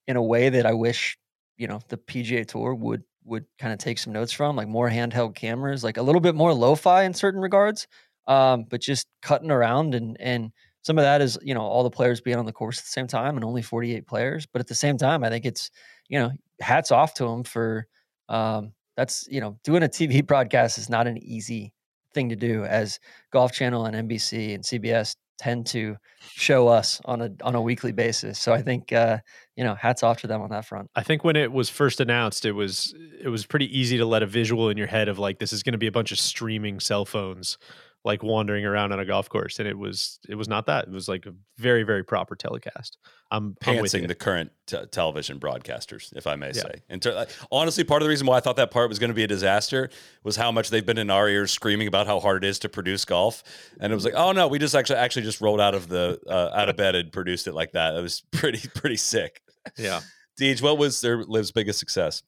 in a way that I wish, you know, the PGA Tour would would kind of take some notes from, like more handheld cameras, like a little bit more lo-fi in certain regards, um, but just cutting around and and some of that is you know all the players being on the course at the same time and only 48 players, but at the same time, I think it's you know hats off to them for um, that's you know doing a TV broadcast is not an easy thing to do as Golf Channel and NBC and CBS tend to show us on a on a weekly basis. So I think uh, you know, hats off to them on that front. I think when it was first announced, it was it was pretty easy to let a visual in your head of like this is going to be a bunch of streaming cell phones like wandering around on a golf course and it was it was not that it was like a very very proper telecast. I'm pantsing the current t- television broadcasters if i may yeah. say. And ter- honestly part of the reason why i thought that part was going to be a disaster was how much they've been in our ears screaming about how hard it is to produce golf. And it was like oh no we just actually actually just rolled out of the uh, out of bed and produced it like that. It was pretty pretty sick. Yeah. Deej, what was their LIV's biggest success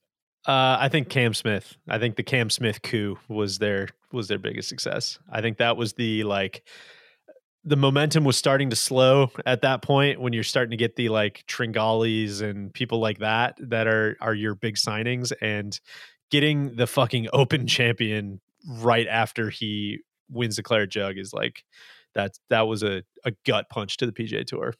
uh, I think Cam Smith. I think the Cam Smith coup was their was their biggest success. I think that was the like the momentum was starting to slow at that point when you're starting to get the like Tringales and people like that that are are your big signings and getting the fucking open champion right after he wins the Claret Jug is like that that was a, a gut punch to the PGA Tour.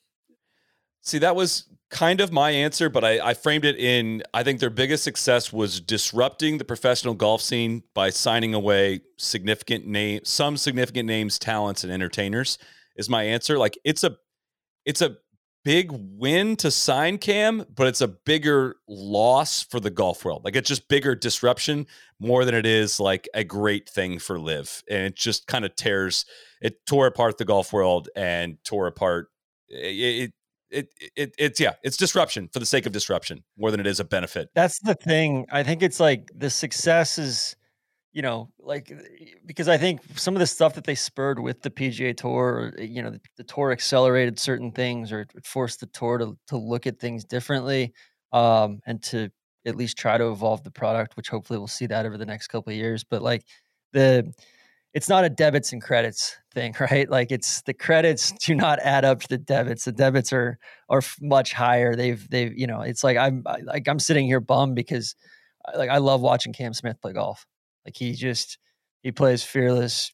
See, that was kind of my answer, but I, I, framed it in I think their biggest success was disrupting the professional golf scene by signing away significant name some significant names, talents, and entertainers is my answer. Like it's a it's a big win to sign Cam, but it's a bigger loss for the golf world. Like it's just bigger disruption more than it is like a great thing for LIV. And it just kind of tears it tore apart the golf world and tore apart it, it, it it it's yeah it's disruption for the sake of disruption more than it is a benefit that's the thing i think it's like the success is you know, like because I think some of the stuff that they spurred with the PGA Tour, you know, the, the tour accelerated certain things or forced the tour to to look at things differently, um, and to at least try to evolve the product, which hopefully we'll see that over the next couple of years. But like the it's not a debits and credits thing, right? Like it's the credits do not add up to the debits. The debits are are much higher. They've they've you know it's like I'm like I'm sitting here bummed because like I love watching Cam Smith play golf. Like he just he plays fearless,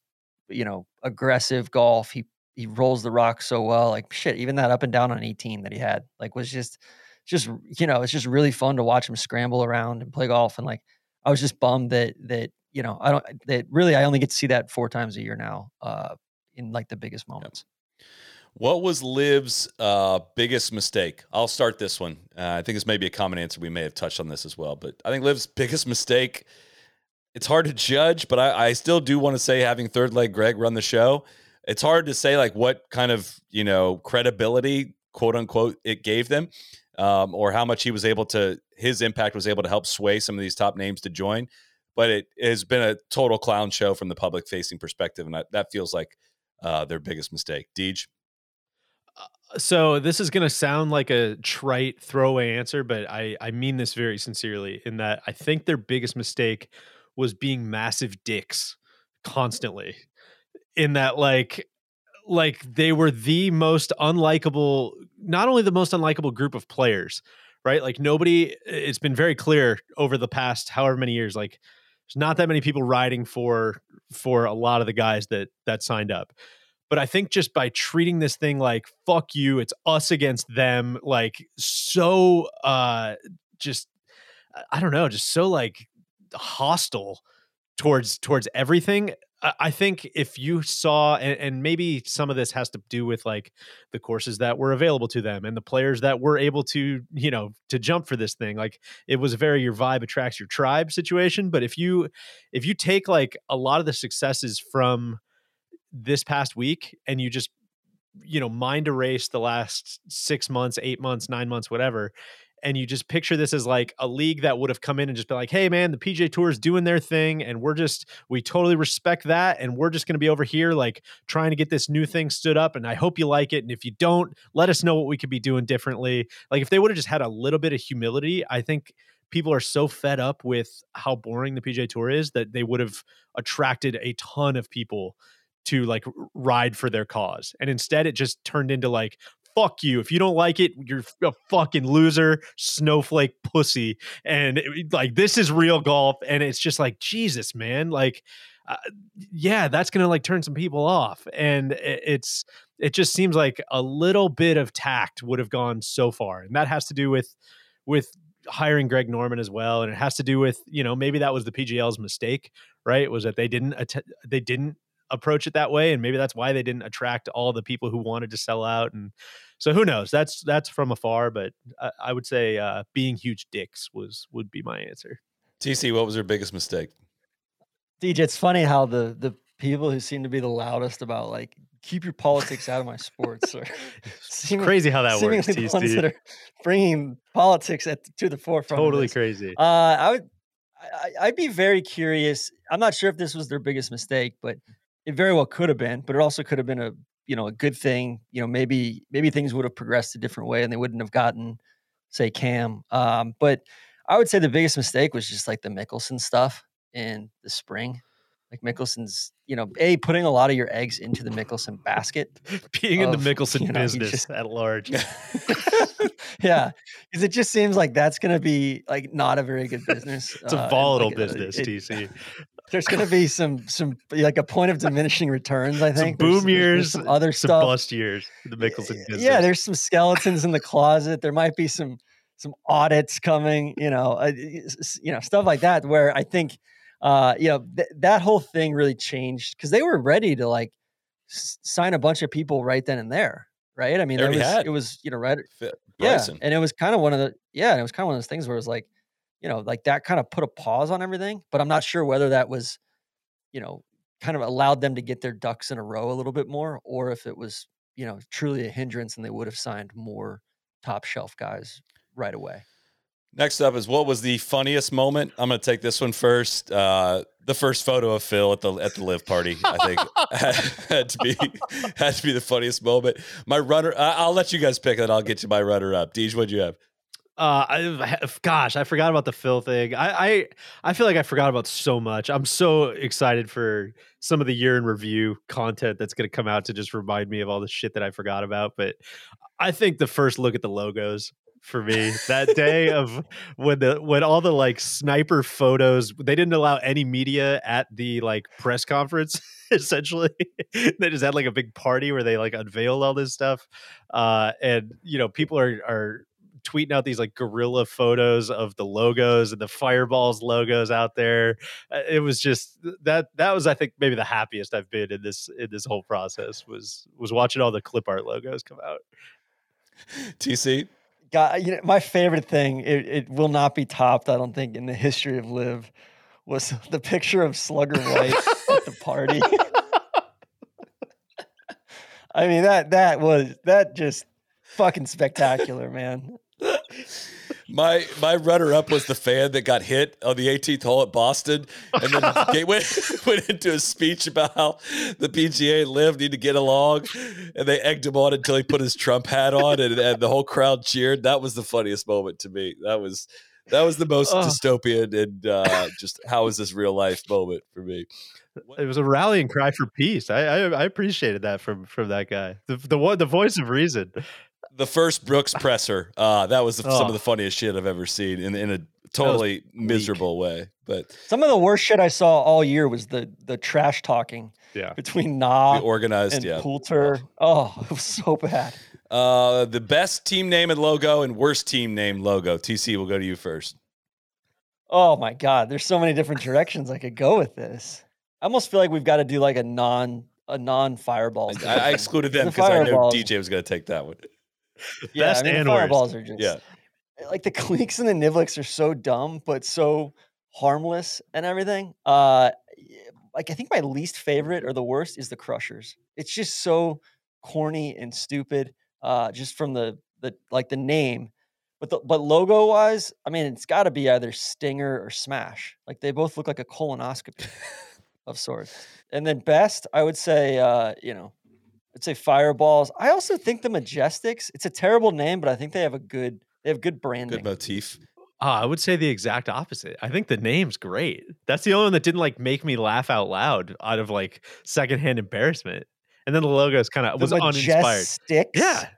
you know, aggressive golf. He he rolls the rock so well. Like shit, even that up and down on 18 that he had, like was just just you know, it's just really fun to watch him scramble around and play golf. And like I was just bummed that that you know I don't that really I only get to see that four times a year now, uh, in like the biggest moments. What was LIV's uh, biggest mistake? I'll start this one. Uh, I think this may be a common answer. We may have touched on this as well, but I think LIV's biggest mistake it's hard to judge, but I, I still do want to say having third leg Greg run the show, it's hard to say like what kind of you know credibility quote unquote it gave them, um, or how much he was able to his impact was able to help sway some of these top names to join. But it has been a total clown show from the public facing perspective, and that, that feels like uh, their biggest mistake. Deej. Uh, so this is going to sound like a trite throwaway answer, but I I mean this very sincerely in that I think their biggest mistake was being massive dicks constantly in that like like they were the most unlikable not only the most unlikable group of players right like nobody it's been very clear over the past however many years like there's not that many people riding for for a lot of the guys that that signed up. But i think just by treating this thing like fuck you it's us against them like so uh just i don't know just so like hostile towards towards everything I think if you saw, and, and, maybe some of this has to do with like the courses that were available to them and the players that were able to, you know, to jump for this thing. Like it was very your vibe attracts your tribe situation. But if you if you take like a lot of the successes from this past week and you just you know mind erase the last six months, eight months, nine months, whatever, and you just picture this as like a league that would have come in and just been like, hey man, the PGA Tour is doing their thing, and we're just we totally respect that, and we're just going to be over here like trying to get this new thing stood up, and I hope you like it, and if you don't, let us know what we could be doing differently. Like if they would have just had a little bit of humility, I think people are so fed up with how boring the PGA Tour is that they would have attracted a ton of people to like ride for their cause. And instead it just turned into like fuck you. If you don't like it, you're a fucking loser, snowflake pussy. And it, like, this is real golf. And it's just like, Jesus, man. Like, uh, yeah, that's going to like turn some people off. And it, it's, it just seems like a little bit of tact would have gone so far. And that has to do with, with, hiring Greg Norman as well and it has to do with you know maybe that was the PGL's mistake right was that they didn't att- they didn't approach it that way and maybe that's why they didn't attract all the people who wanted to sell out and so who knows that's that's from afar but i, I would say uh, being huge dicks was would be my answer tc what was your biggest mistake dj it's funny how the the people who seem to be the loudest about like keep your politics out of my sports or seeming, crazy how that works the TC. ones that are bringing politics at to the forefront totally crazy uh i would I, I'd be very curious. I'm not sure if this was their biggest mistake, but it very well could have been, but it also could have been a you know a good thing. You know, maybe maybe things would have progressed a different way, and they wouldn't have gotten say Cam. Um, but I would say the biggest mistake was just like the Mickelson stuff in the spring. Like Mickelson's, you know, a putting a lot of your eggs into the Mickelson basket. Being of, in the Mickelson you know, business just, at large. yeah, because it just seems like that's going to be like not a very good business. it's a volatile uh, like, business, it, TC there's going to be some some like a point of diminishing returns. I think some boom there's, years, there's some other some stuff. bust years. The Mickelson business. Yeah, there's some skeletons in the closet. There might be some some audits coming. You know, uh, you know stuff like that. Where I think, uh, you know, th- that whole thing really changed because they were ready to like s- sign a bunch of people right then and there. Right. I mean, it was it was you know right. Yeah, and it was kind of one of the yeah, and it was kind of one of those things where it was like you know, like that kind of put a pause on everything. But I'm not sure whether that was, you know, kind of allowed them to get their ducks in a row a little bit more, or if it was, you know, truly a hindrance and they would have signed more top shelf guys right away. Next up is what was the funniest moment? I'm going to take this one first. Uh, the first photo of Phil at the at the LIV party, I think, had, had to be had to be the funniest moment. My runner, I, I'll let you guys pick it. I'll get you my runner up. Deej, what'd you have? Uh, I, gosh, I forgot about the Phil thing. I, I, I feel like I forgot about so much. I'm so excited for some of the year in review content that's going to come out to just remind me of all the shit that I forgot about. But I think the first look at the logos for me that day of when the when all the like sniper photos they didn't allow any media at the like press conference essentially they just had like a big party where they like unveiled all this stuff uh and you know people are are tweeting out these like gorilla photos of the logos and the fireballs logos out there uh, it was just that that was i think maybe the happiest i've been in this in this whole process was was watching all the clip art logos come out. Tc God, you know, my favorite thing, it, it will not be topped, I don't think, in the history of LIV, was the picture of Slugger White at the party. I mean, that that was that just fucking spectacular, man my my runner up was the fan that got hit on the 18th hole at Boston, and then Gateway went into a speech about how the PGA LIV need to get along, and they egged him on until he put his Trump hat on, and, and the whole crowd cheered. That was the funniest moment to me. That was that was the most oh. dystopian and uh, just how is this real life moment for me. It was a rallying cry for peace. I, I, I appreciated that from from that guy, the the one, the voice of reason the first Brooks presser. Uh, that was oh. some of the funniest shit I've ever seen in in a totally miserable way. But some of the worst shit I saw all year was the the trash talking. Yeah. Between Nah organized, and yeah. Poulter. Oh, it was so bad. Uh, the best team name and logo and worst team name logo. TC, we'll go to you first. Oh my god, there's so many different directions I could go with this. I almost feel like we've got to do like a non a non fireball. I, I, excluded them because I know DJ was going to take that one yeah, Best I mean, and fireballs are just yeah. Like the cleeks and the Niblicks are so dumb, but so harmless and everything. Uh, like I think my least favorite or the worst is the crushers. It's just so corny and stupid. Uh, just from the the like the name, but the, but logo wise, I mean, it's got to be either Stinger or Smash. Like they both look like a colonoscopy of sorts. And then best, I would say, uh, you know, I'd say Fireballs. I also think the Majestics. It's a terrible name, but I think they have a good they have good branding. Good motif. Uh, I would say the exact opposite. I think the name's great. That's the only one that didn't like make me laugh out loud out of like secondhand embarrassment. And then the logo is kind of was uninspired. Yeah.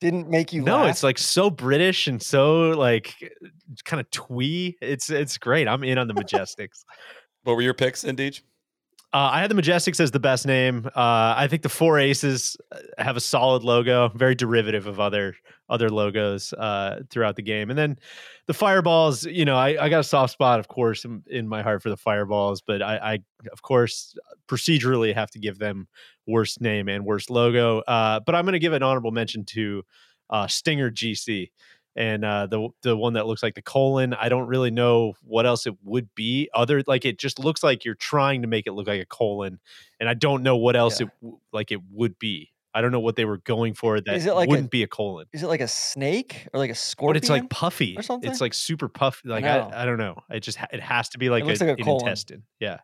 Didn't make you No, laugh? it's like so British and so like kind of twee. It's it's great. I'm in on the Majestics. what were your picks, Indeed? Uh, I had the Majestics as the best name. Uh, I think the four aces uh, have a solid logo, very derivative of other other logos uh, throughout the game. And then the fireballs, you know, I, I got a soft spot, of course, in, in my heart for the fireballs, but I, I, of course, procedurally have to give them worst name and worst logo. Uh, but I'm going to give an honorable mention to uh, Stinger GC and uh, the the one that looks like the colon. I don't really know what else it would be. Other like it just looks like you're trying to make it look like a colon, and I don't know what else yeah. it like it would be. I don't know what they were going for that is it like wouldn't a, be a colon. Is it like a snake or like a scorpion? But it's like puffy or something. It's like super puffy. Like I, I, I don't know. It just it has to be like, a, like a an intestine. Yeah.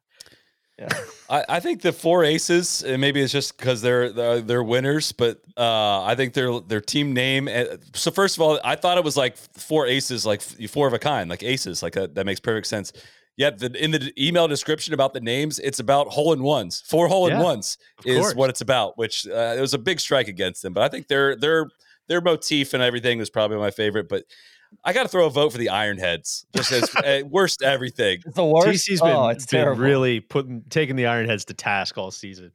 Yeah. I, I think the four aces, and maybe it's just because they're, they're, they're winners, but uh, I think their their team name. Eh, so first of all, I thought it was like four aces, like four of a kind, like aces, like a, that makes perfect sense. Yet the, in the email description about the names, it's about hole in ones. Four hole in yeah, ones is course. what it's about, which uh, it was a big strike against them. But I think their their their motif and everything was probably my favorite. But I got to throw a vote for the Ironheads. Just as uh, worst everything. It's the worst. TC's been, oh, it's been terrible. really putting taking the Ironheads to task all season.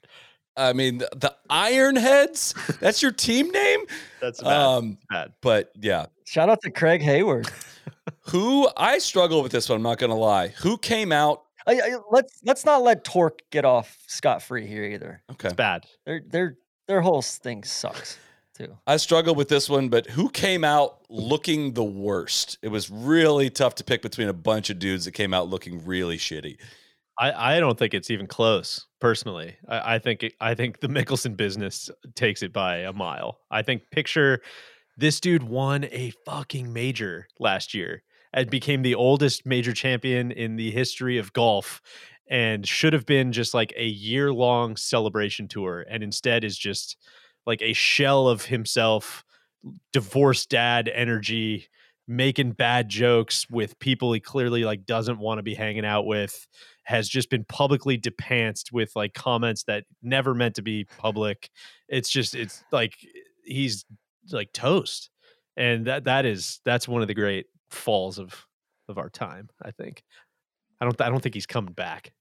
I mean, the, the Ironheads. That's your team name. That's bad. Um, bad. But yeah. Shout out to Craig Hayward. Who I struggle with this one. I'm not going to lie. Who came out? I, I, let's let's not let Torque get off scot free here either. Okay, it's bad. Their their their whole thing sucks too. I struggled with this one, but who came out looking the worst? It was really tough to pick between a bunch of dudes that came out looking really shitty. I, I don't think it's even close. Personally, I, I think I think the Mickelson business takes it by a mile. I think picture this dude won a fucking major last year, and became the oldest major champion in the history of golf and should have been just like a year long celebration tour and instead is just like a shell of himself divorced dad energy making bad jokes with people he clearly like doesn't want to be hanging out with has just been publicly depanced with like comments that never meant to be public. It's just it's like he's like toast. And that that is that's one of the great falls of of our time i think. I don't i don't think he's coming back.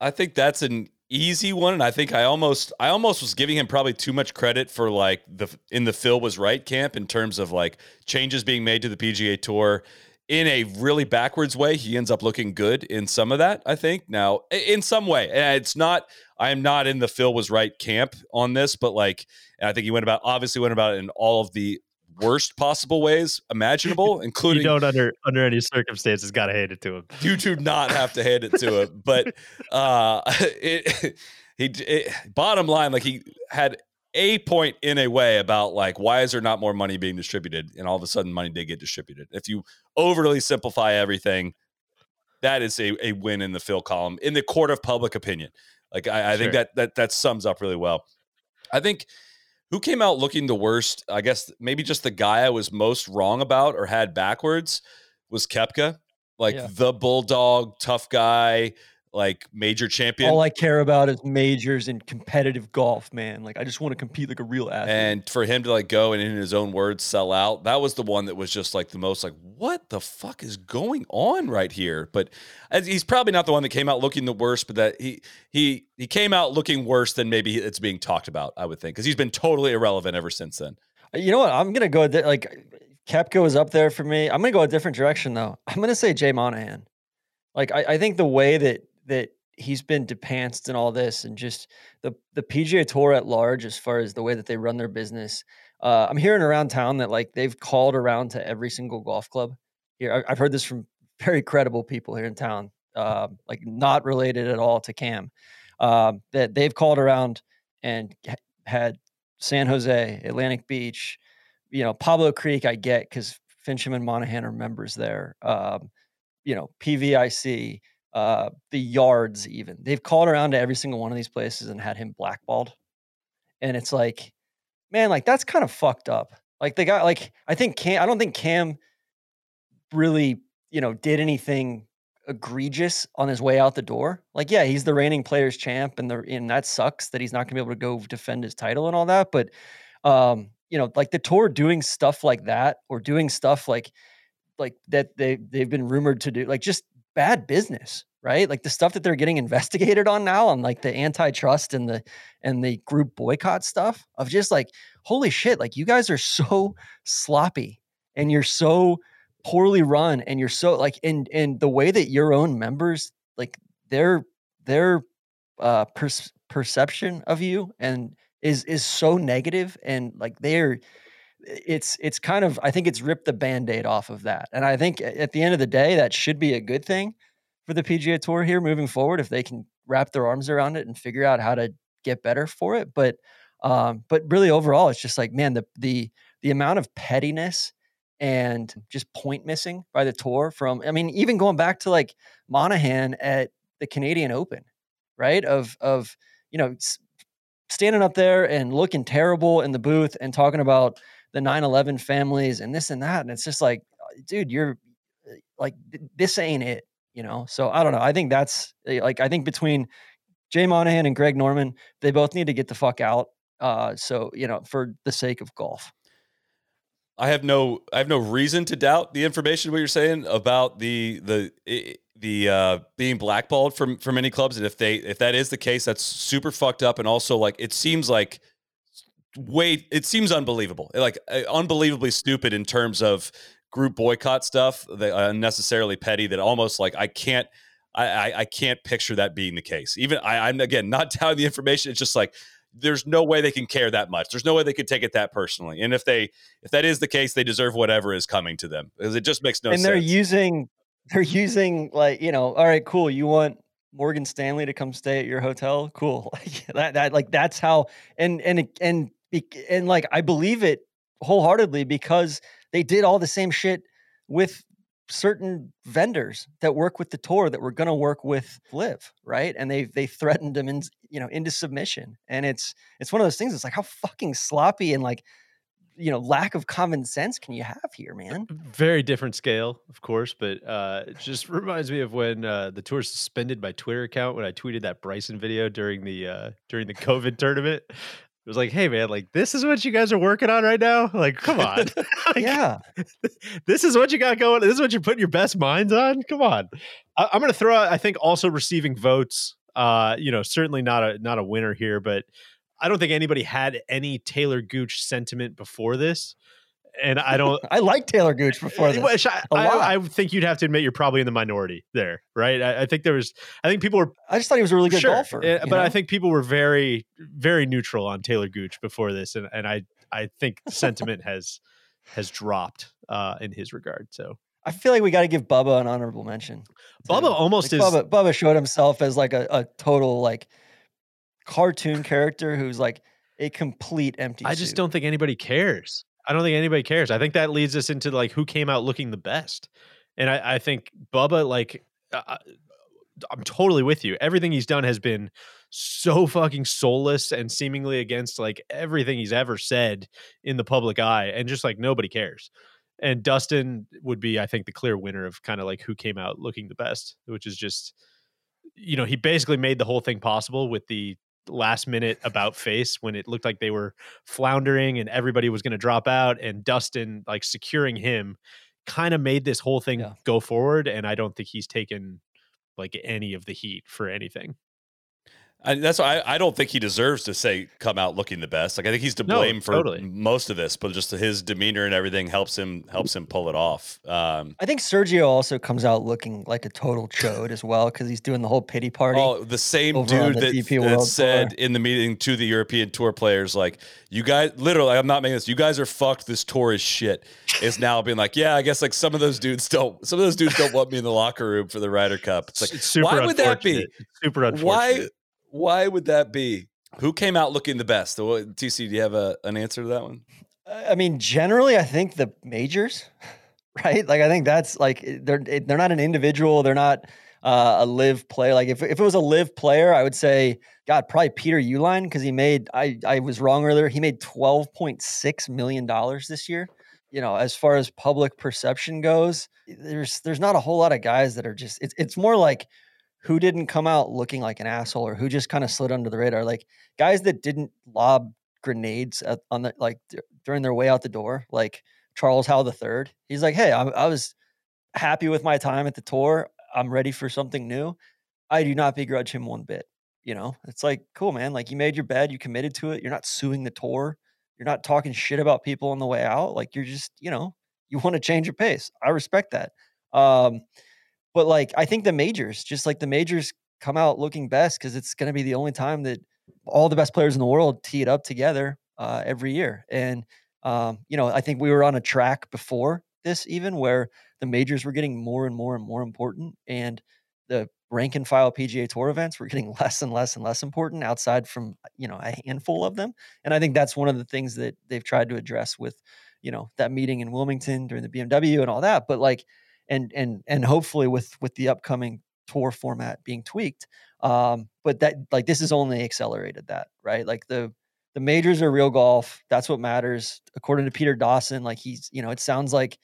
I think that's an easy one, and I think I almost I almost was giving him probably too much credit for like the in the Phil was right camp in terms of like changes being made to the PGA Tour in a really backwards way. He ends up looking good in some of that. I think now in some way, and it's not. I am not in the Phil was right camp on this, but like I think he went about obviously went about it in all of the worst possible ways imaginable, including you don't under under any circumstances got to hand it to him. You do not have to hand it to him, but uh, it, he it, bottom line, like he had a point in a way about like why is there not more money being distributed, and all of a sudden money did get distributed. If you overly simplify everything, that is a, a win in the Phil column in the court of public opinion. Like I, I sure. think that that that sums up really well. I think who came out looking the worst? I guess maybe just the guy I was most wrong about or had backwards was Koepka. Like yeah. the bulldog, tough guy, like major champion. All I care about is majors and competitive golf, man. Like I just want to compete like a real athlete. And for him to like go and in his own words sell out, that was the one that was just like the most like what the fuck is going on right here? But he's probably not the one that came out looking the worst, but that he he he came out looking worse than maybe it's being talked about, I would think, because he's been totally irrelevant ever since then. Uh, you know what? I'm gonna go like Koepka was up there for me. I'm gonna go a different direction though. I'm gonna say Jay Monahan. Like I, I think the way that that he's been depanced and all this and just the the PGA Tour at large as far as the way that they run their business. Uh, I'm hearing around town that like they've called around to every single golf club here. I've heard this from very credible people here in town, uh, like not related at all to Cam. Uh, that they've called around and had San Jose, Atlantic Beach, you know Pablo Creek. I get because Finchem and Monahan are members there. Um, you know PVIC uh, the yards even. They've called around to every single one of these places and had him blackballed. And it's like, man, like that's kind of fucked up. Like they got like I think Cam I don't think Cam really, you know, did anything egregious on his way out the door. Like, yeah, he's the reigning players champ and the and that sucks that he's not gonna be able to go defend his title and all that. But um, you know, like the tour doing stuff like that or doing stuff like like that they they've been rumored to do, like just bad business, right? Like the stuff that they're getting investigated on now on like the antitrust and the and the group boycott stuff of just like holy shit, like you guys are so sloppy and you're so poorly run and you're so like and and the way that your own members like their their uh per- perception of you and is is so negative and like they're it's it's kind of I think it's ripped the band-aid off of that. And I think at the end of the day, that should be a good thing for the PGA Tour here moving forward if they can wrap their arms around it and figure out how to get better for it. But um, but really overall, it's just like, man, the the the amount of pettiness and just point missing by the tour from I mean, even going back to like Monahan at the Canadian Open, right? Of of you know standing up there and looking terrible in the booth and talking about the 9-11 families and this and that and it's just like uh, dude you're uh, like this ain't it you know? So i don't know i think that's eh, like i think between jay monahan and greg norman they both need to get the fuck out uh so you know for the sake of golf. I have no i have no reason to doubt the information what you're saying about the the the uh being blackballed from from many clubs and if they if that is the case that's super fucked up and also like it seems like way it seems unbelievable like uh, unbelievably stupid in terms of group boycott stuff that unnecessarily petty that almost like i can't I, I can't picture that being the case. Even I, I'm again not doubting the information. It's just like there's no way they can care that much. There's no way they could take it that personally. And if they if that is the case, they deserve whatever is coming to them because it just makes no and sense. And they're using they're using like you know, all right, cool. You want Morgan Stanley to come stay at your hotel? Cool. that that like that's how and and and and like I believe it wholeheartedly because they did all the same shit with certain vendors that work with the tour that were going to work with LIV, right? And they they threatened them in, you know, into submission. And it's it's one of those things. It's like how fucking sloppy and like you know lack of common sense can you have here, man? Very different scale, of course, but uh, it just reminds me of when uh, the tour suspended my Twitter account when I tweeted that Bryson video during the uh, during the COVID tournament. It was like, hey man, like this is what you guys are working on right now. Like, come on, like, yeah, this is what you got going. This is what you're putting your best minds on. Come on, I, am going to throw out. I think also receiving votes. Uh, you know, certainly not a not a winner here, but I don't think anybody had any Taylor Gooch sentiment before this. And I don't. I like Taylor Gooch before this. I, I, I, think you'd have to admit you're probably in the minority there, right? I, I, think there was. I think people were. I just thought he was a really good sure, golfer. but know? I think people were very, very neutral on Taylor Gooch before this, and, and I, I think sentiment has has dropped uh, in his regard. So I feel like we got to give Bubba an honorable mention. Bubba almost like is. Bubba, Bubba showed himself as like a, a total like cartoon character who's like a complete empty. I just don't think anybody cares. I don't think anybody cares. I think that leads us into like who came out looking the best, and I, I think Bubba like. I'm totally with you. Everything he's done has been so fucking soulless and seemingly against like everything he's ever said in the public eye, and just like nobody cares. And Dustin would be, I think, the clear winner of kind of like who came out looking the best, which is just, you know, he basically made the whole thing possible with the last minute about face when it looked like they were floundering and everybody was going to drop out and Dustin like securing him kind of made this whole thing yeah. go forward and I don't think he's taken like any of the heat for anything. I, that's why I, I, don't think he deserves to say come out looking the best. Like I think he's to blame no, for totally. most of this, but just his demeanor and everything helps him helps him pull it off. Um, I think Sergio also comes out looking like a total chode as well because he's doing the whole pity party. Oh, the same dude the that, that said tour. in the meeting to the European Tour players, like you guys, literally, I'm not making this. You guys are fucked. This tour is shit. Is now being like, yeah, I guess like some of those dudes don't. Some of those dudes don't want me in the locker room for the Ryder Cup. It's like, it's why would that be? Super unfortunate. Why? Why would that be? Who came out looking the best? TC, do you have a, an answer to that one? I mean, generally, I think the majors, right? Like, I think that's like eh, they're eh, they're not an individual. They're not uh, a LIV player. Like, if if it was a LIV player, I would say, God, probably Peter Uihlein because he made. I I was wrong earlier. He made twelve point six million dollars this year. You know, as far as public perception goes, eh, there's there's not a whole lot of guys that are just. It's it's more like who didn't come out looking like an asshole or who just kind of slid under the radar like guys that didn't lob grenades at, on the like during their way out the door like charles howell III. he's like hey I, I was happy with my time at the tour i'm ready for something new i do not begrudge him one bit you know it's like cool man like you made your bed you committed to it you're not suing the tour you're not talking shit about people on the way out like you're just you know you want to change your pace i respect that um but like I think the majors, just like the majors come out looking best because it's going to be the only time that all the best players in the world tee it up together uh, every year. And um, you know, I think we were on a track before this even where the majors were getting more and more and more important, and the rank and file PGA Tour events were getting less and less and less important outside from you know a handful of them. And I think that's one of the things that they've tried to address with you know that meeting in Wilmington during the BMW and all that. But like and and and hopefully with with the upcoming tour format being tweaked um but that like this has only accelerated that right? Like the the majors are real golf that's what matters. According to peter dawson like he's you know it sounds like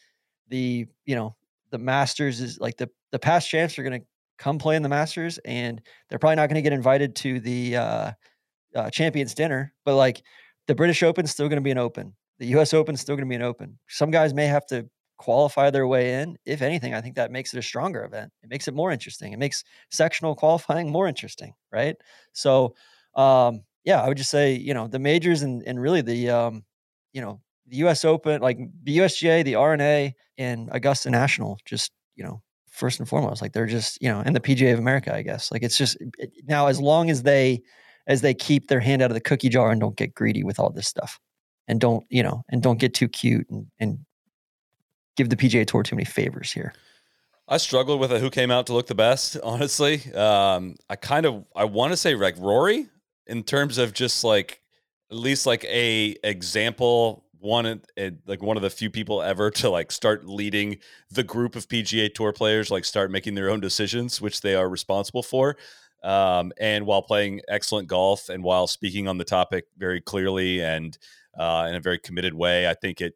the you know the masters is like the the past champs are going to come play in the masters and they're probably not going to get invited to the uh, uh champions dinner but like the british open's still going to be an open. The us open's still going to be an open. Some guys may have to qualify their way in. If anything, I think that makes it a stronger event. It makes it more interesting. It makes sectional qualifying more interesting, right? So, um, yeah, I would just say, you know, the majors and, and really the, um, you know, the U.S. Open, like the USGA, the R&A, and Augusta National, just you know, first and foremost, like they're just you know, and the PGA of America, I guess. Like it's just it, now as long as they as they keep their hand out of the cookie jar and don't get greedy with all this stuff, and don't you know, and don't get too cute and and give the PGA Tour too many favors here. I struggled with a who came out to look the best. Honestly, um, I kind of I want to say like Rory in terms of just like at least like a example one and like one of the few people ever to like start leading the group of PGA Tour players, like start making their own decisions, which they are responsible for. Um, and while playing excellent golf and while speaking on the topic very clearly and uh, in a very committed way, I think it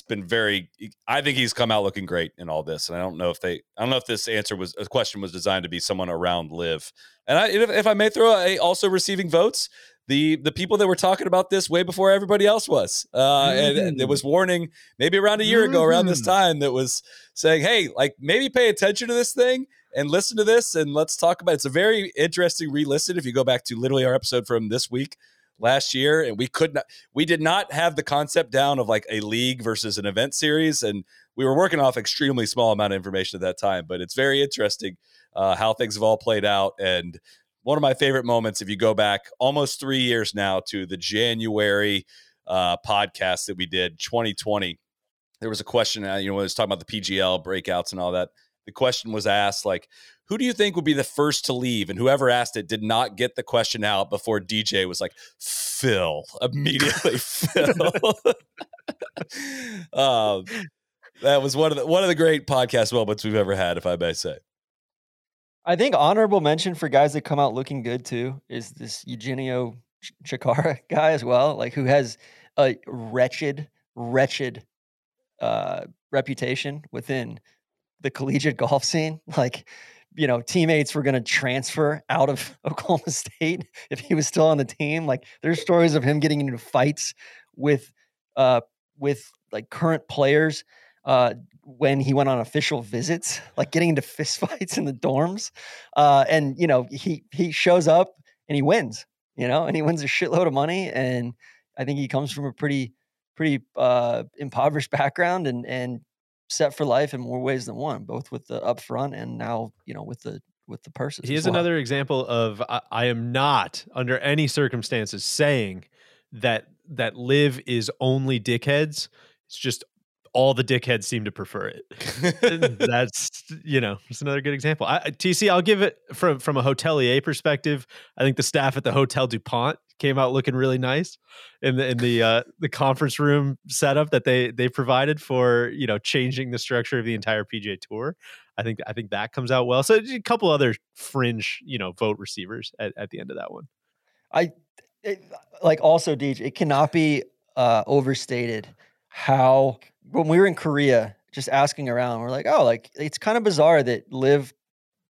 it's been very. I think he's come out looking great in all this, and I don't know if they. I don't know if this answer was a question was designed to be someone around LIV. And I, if, if I may throw a also receiving votes, the the people that were talking about this way before everybody else was, uh, mm. and, and, it was warning maybe around a year ago, around this mm-hmm. time, that was saying, "Hey, like maybe pay attention to this thing and listen to this, and let's talk about." It. It's a very interesting re-listen. If you go back to literally our episode from this week last year, and we could not, we did not have the concept down of like a league versus an event series, and we were working off extremely small amount of information at that time. But it's very interesting uh, how things have all played out, and one of my favorite moments, if you go back almost three years now to the January uh, podcast that we did, 2020. There was a question, uh, you know, when I was talking about the PGL breakouts and all that. The question was asked, like, who do you think would be the first to leave? And whoever asked it did not get the question out before DJ was like, Phil, immediately, Phil. um, that was one of the one of the great podcast moments we've ever had, if I may say. I think honorable mention for guys that come out looking good too is this Eugenio Chacarra guy as well, like who has a wretched, wretched uh, reputation within the collegiate golf scene. Like you know, teammates were going to transfer out of Oklahoma State if he was still on the team. Like there's stories of him getting into fights with uh with like current players uh when he went on official visits, like getting into fistfights in the dorms. Uh and you know, he he shows up and he wins, you know, and he wins a shitload of money and I think he comes from a pretty pretty uh impoverished background and and set for life in more ways than one, both with the upfront and now, you know, with the with the purses. He is well. another example of I, I am not under any circumstances saying that that LIV is only dickheads. It's just all the dickheads seem to prefer it. That's you know, it's another good example. I, TC, I'll give it from from a hotelier perspective. I think the staff at the Hotel du Pont came out looking really nice in the in the uh, the conference room setup that they they provided for you know changing the structure of the entire PGA Tour. I think I think that comes out well. So a couple other fringe you know vote receivers at, at the end of that one. I it, like also Deej. It cannot be uh, overstated how when we were in Korea, just asking around, we're like, oh, like it's kind of bizarre that LIV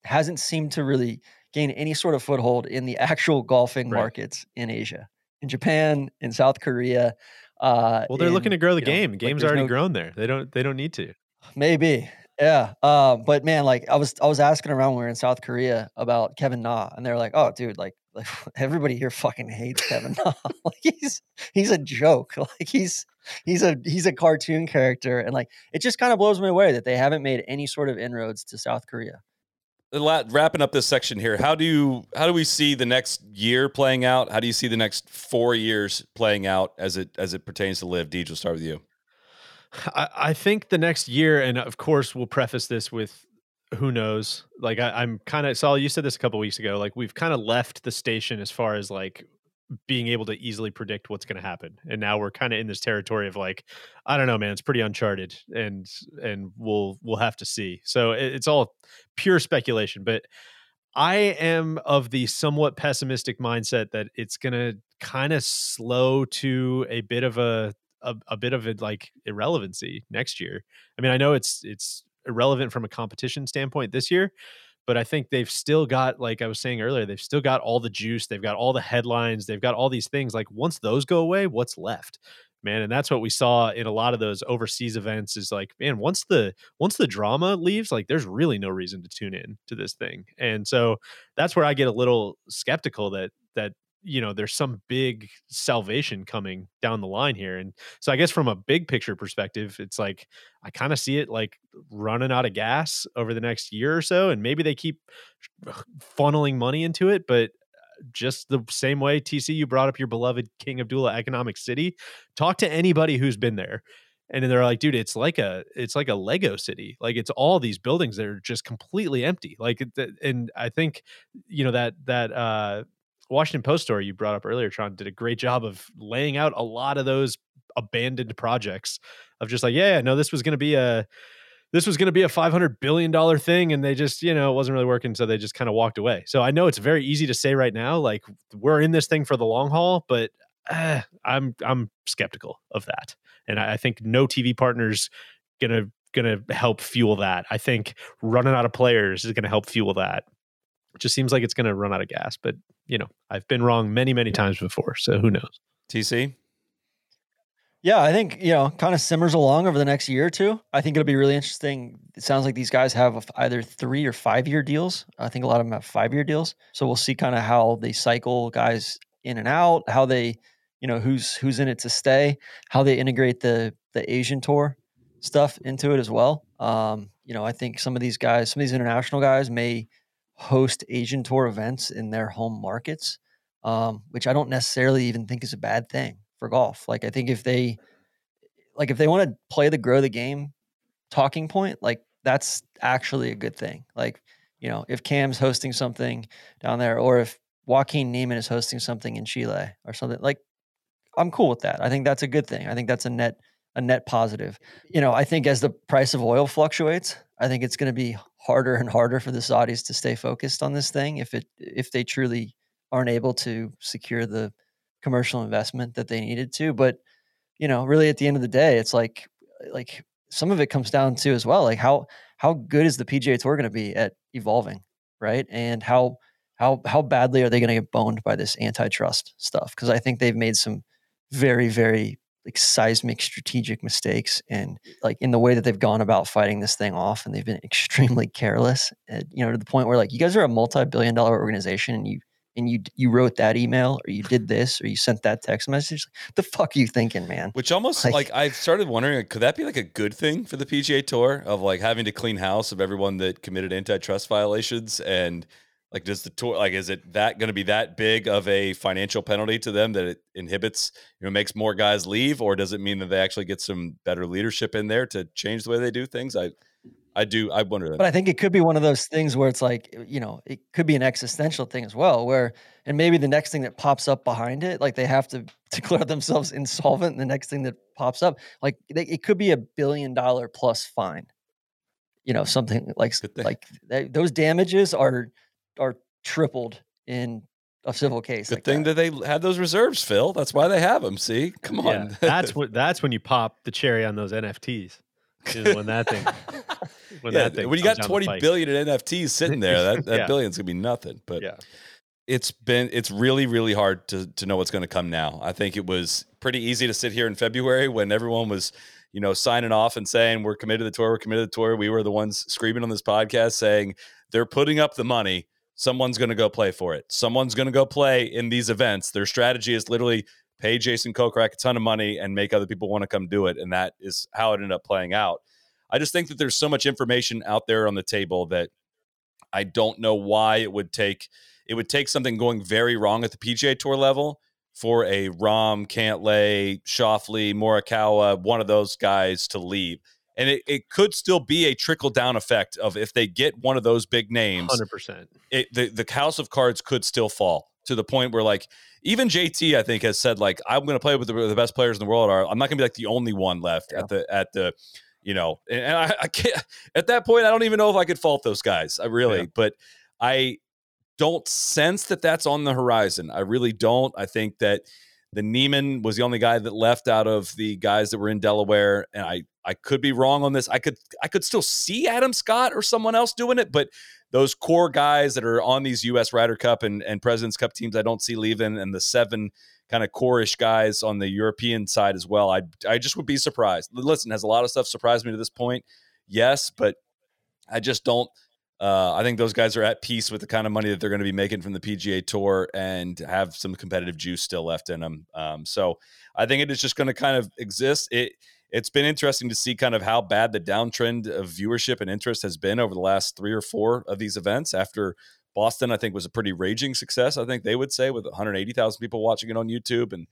hasn't seemed to really gain any sort of foothold in the actual golfing right. markets in Asia, in Japan, in South Korea. Uh, well, they're in, looking to grow the game. Know, Game's like already no, grown there. They don't. They don't need to. Maybe, yeah. Uh, but man, like I was, I was asking around when we were in South Korea about Kevin Na, and they're like, "Oh, dude, like, like everybody here fucking hates Kevin Na. like he's he's a joke. Like he's he's a he's a cartoon character, and like it just kind of blows me away that they haven't made any sort of inroads to South Korea. Wrapping up this section here, how do you how do we see the next year playing out? How do you see the next four years playing out as it as it pertains to LIV Deej, we'll start with you. I, I think the next year, and of course, we'll preface this with who knows. Like I, am kind of Saul. You said this a couple weeks ago. Like we've kind of left the station as far as like being able to easily predict what's going to happen and now we're kind of in this territory of like i don't know man it's pretty uncharted and and we'll we'll have to see. So it, it's all pure speculation but i am of the somewhat pessimistic mindset that it's going to kind of slow to a bit of a, a a bit of a like irrelevancy next year. I mean i know it's it's irrelevant from a competition standpoint this year but I think they've still got, like I was saying earlier, they've still got all the juice. They've got all the headlines. They've got all these things. Like once those go away, what's left? Man, and that's what we saw in a lot of those overseas events is like, man, once the once the drama leaves, like there's really no reason to tune in to this thing. And so that's where I get a little skeptical that that you know there's some big salvation coming down the line here and so i guess from a big picture perspective it's like i kind of see it like running out of gas over the next year or so and maybe they keep funneling money into it but uh, just the same way tc you brought up your beloved king abdullah economic city talk to anybody who's been there and they're like dude it's like a it's like a lego city like it's all these buildings that are just completely empty like and i think you know that that uh Washington Post story you brought up earlier, Tron, did a great job of laying out a lot of those abandoned projects of just like, yeah, no, this was going to be a this was going to be a 500 billion dollar thing and they just you know it wasn't really working so they just kind of walked away. So i know it's very easy to say right now like we're in this thing for the long haul but uh, i'm i'm skeptical of that and I, think no tv partners gonna gonna help fuel that. I think running out of players is gonna help fuel that. It just seems like it's gonna run out of gas but you know i've been wrong many many times before so who knows TC. Yeah, I think you know, kind of simmers along over the next year or two. I think it'll be really interesting. It sounds like these guys have either three or five year deals. I think a lot of them have five year deals. So we'll see kind of how they cycle guys in and out, how they, you know, who's who's in it to stay, how they integrate the the Asian tour stuff into it as well. Um, you know, I think some of these guys, some of these international guys, may host Asian tour events in their home markets, um, which I don't necessarily even think is a bad thing for golf. Like I think if they like if they want to play the grow the game talking point, like that's actually a good thing. Like, you know, if Cam's hosting something down there or if Joaquin Niemann is hosting something in Chile or something, like I'm cool with that. I think that's a good thing. I think that's a net a net positive. You know, I think as the price of oil fluctuates, I think it's going to be harder and harder for the Saudis to stay focused on this thing if it if they truly aren't able to secure the commercial investment that they needed to. But you know, really at the end of the day, it's like like some of it comes down to as well, like how how good is the PGA Tour going to be at evolving, right? And how how how badly are they going to get boned by this antitrust stuff? Because I think they've made some very very like seismic strategic mistakes and like in the way that they've gone about fighting this thing off and they've been extremely careless and, you know to the point where like you guys are a multi-billion dollar organization and you and you you wrote that email or you did this or you sent that text message like, the fuck are you thinking man? Which almost Like- like, I've started wondering, like, could that be like a good thing for the PGA Tour of like having to clean house of everyone that committed antitrust violations and like does the tour like is it that going to be that big of a financial penalty to them that it inhibits you know makes more guys leave or does it mean that they actually get some better leadership in there to change the way they do things? I I do I wonder that. but i think it could be one of those things where it's like you know it could be an existential thing as well where and maybe the next thing that pops up behind it like they have to declare themselves insolvent and the next thing that pops up like they, it could be a billion dollar plus fine you know something like like th- those damages are are tripled in a civil case Good like thing that. they had those reserves, Phil. That's why they have them. See, come Yeah, on. that's what that's when you pop the cherry on those nfts is when that thing when yeah, that thing when you got down the twenty pike. billion in NFTs sitting there, that, that Yeah. billion's gonna be nothing. But yeah it's been it's really really hard to to know what's going to come now. I think it was pretty easy to sit here in February when everyone was you know signing off and saying we're committed to the tour, we're committed to the tour. We were the ones screaming on this podcast saying they're putting up the money. Someone's going to go play for it. Someone's going to go play in these events. Their strategy is literally pay Jason Kokrak a ton of money and make other people want to come do it, and that is how it ended up playing out. I just think that there's so much information out there on the table that I don't know why it would take it would take something going very wrong at the PGA Tour level for a Rahm, Cantlay, Schauffele, Morikawa, one of those guys to leave. And it, it could still be a trickle down effect of if they get one of those big names, 100% it, the, the house of cards could still fall to the point where like even JT I think has said like I'm going to play with the, the best players in the world are I'm not going to be like the only one left at the at the you know and, and I, I can't at that point I don't even know if I could fault those guys I really Yeah. but I don't sense that that's on the horizon. I really don't. I think that the Niemann was the only guy that left out of the guys that were in Delaware and I I could be wrong on this I could I could still see Adam Scott or someone else doing it but those core guys that are on these U.S. Ryder Cup and, and Presidents Cup teams, I don't see leaving, and the seven kind of core-ish guys on the European side as well. I I just would be surprised. Listen, has a lot of stuff surprised me to this point? Yes, but I just don't. Uh, I think those guys are at peace with the kind of money that they're going to be making from the PGA Tour and have some competitive juice still left in them. Um, so I think it is just going to kind of exist. It it's been interesting to see kind of how bad the downtrend of viewership and interest has been over the last three or four of these events. After Boston, I think was a pretty raging success. I think they would say with 180,000 people watching it on YouTube, and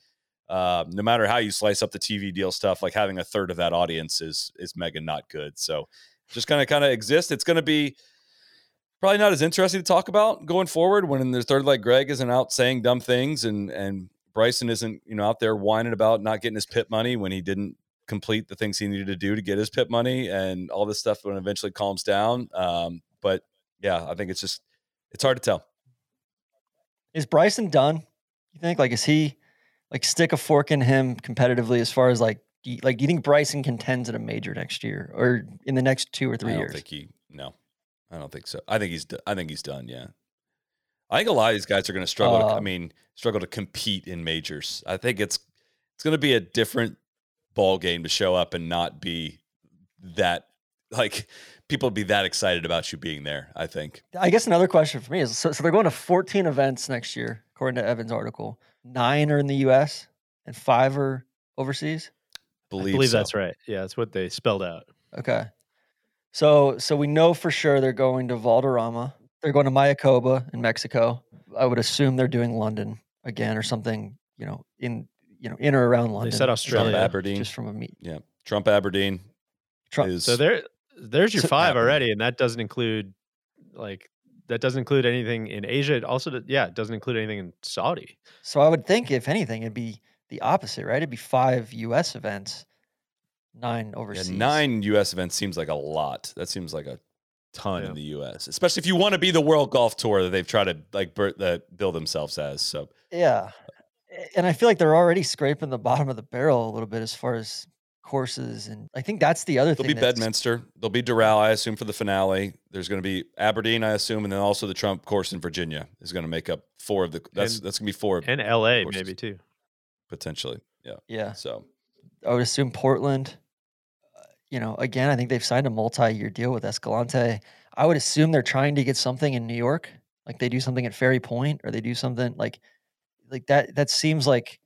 uh, no matter how you slice up the TV deal stuff, like having a third of that audience is is mega not good. So just kind of kind of exist. It's going to be probably not as interesting to talk about going forward when there's third like Greg isn't out saying dumb things and and Bryson isn't you know out there whining about not getting his PIP money when he didn't complete the things he needed to do to get his PIP money and all this stuff when eventually calms down. Um, but yeah, I think it's just it's hard to tell. Is Bryson done? You think? Like, is he like stick a fork in him competitively as far as like, do you, like, do you think Bryson contends at a major next year or in the next two or three I don't years? think he no. I don't think so. I think he's I think he's done, yeah. I think a lot of these guys are going to struggle to, I mean, struggle to compete in majors. I think it's it's going to be a different ball game to show up and not be that like people be that excited about you being there, I think. I guess another question for me is so, so they're going to 14 events next year, according to Evin's article. Nine are in the US and five are overseas. Believe, I believe so. that's right. Yeah, that's what they spelled out. Okay. So so we know for sure they're going to Valderrama. They're going to Mayakoba in Mexico. I would assume they're doing London again or something, you know, in you know, in or around London. They said just Australia. Trump, Aberdeen. Just from a meet. Yeah. Trump Aberdeen Trump, is So there, there's your five Happening. already, and that doesn't include like that doesn't include anything in Asia. It also, yeah, it doesn't include anything in Saudi. So I would think, if anything, it'd be the opposite, right? It'd be five U.S. events, nine yeah, overseas. nine US events seems like a lot. That seems like a ton Yeah. in the US, especially if you want to be the World Golf Tour that they've tried to like bur- that bill themselves as. So Yeah, A- and I feel like they're already scraping the bottom of the barrel a little bit as far as courses, and I think that's the other thing. There'll thing. be Bedminster. There'll be Doral, I assume, for the finale. There's going to be Aberdeen, I assume, and then also the Trump course in Virginia is going to make up four of the. That's And- that's going to be four And LA courses. maybe too. potentially. Yeah. Yeah, So I would assume Portland. uh, You know, again, I think they've signed a multi-year deal with Escalante. I would assume they're trying to get something in New York, like they do something at Ferry Point, or they do something like, like that. That seems like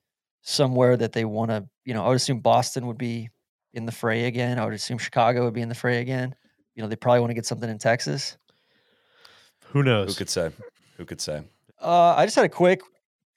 somewhere that they want to. You know, I would assume Boston would be in the fray again. I would assume Chicago would be in the fray again. You know, they probably want to get something in Texas. Who knows? who could say? Who could say? Uh, I just had a quick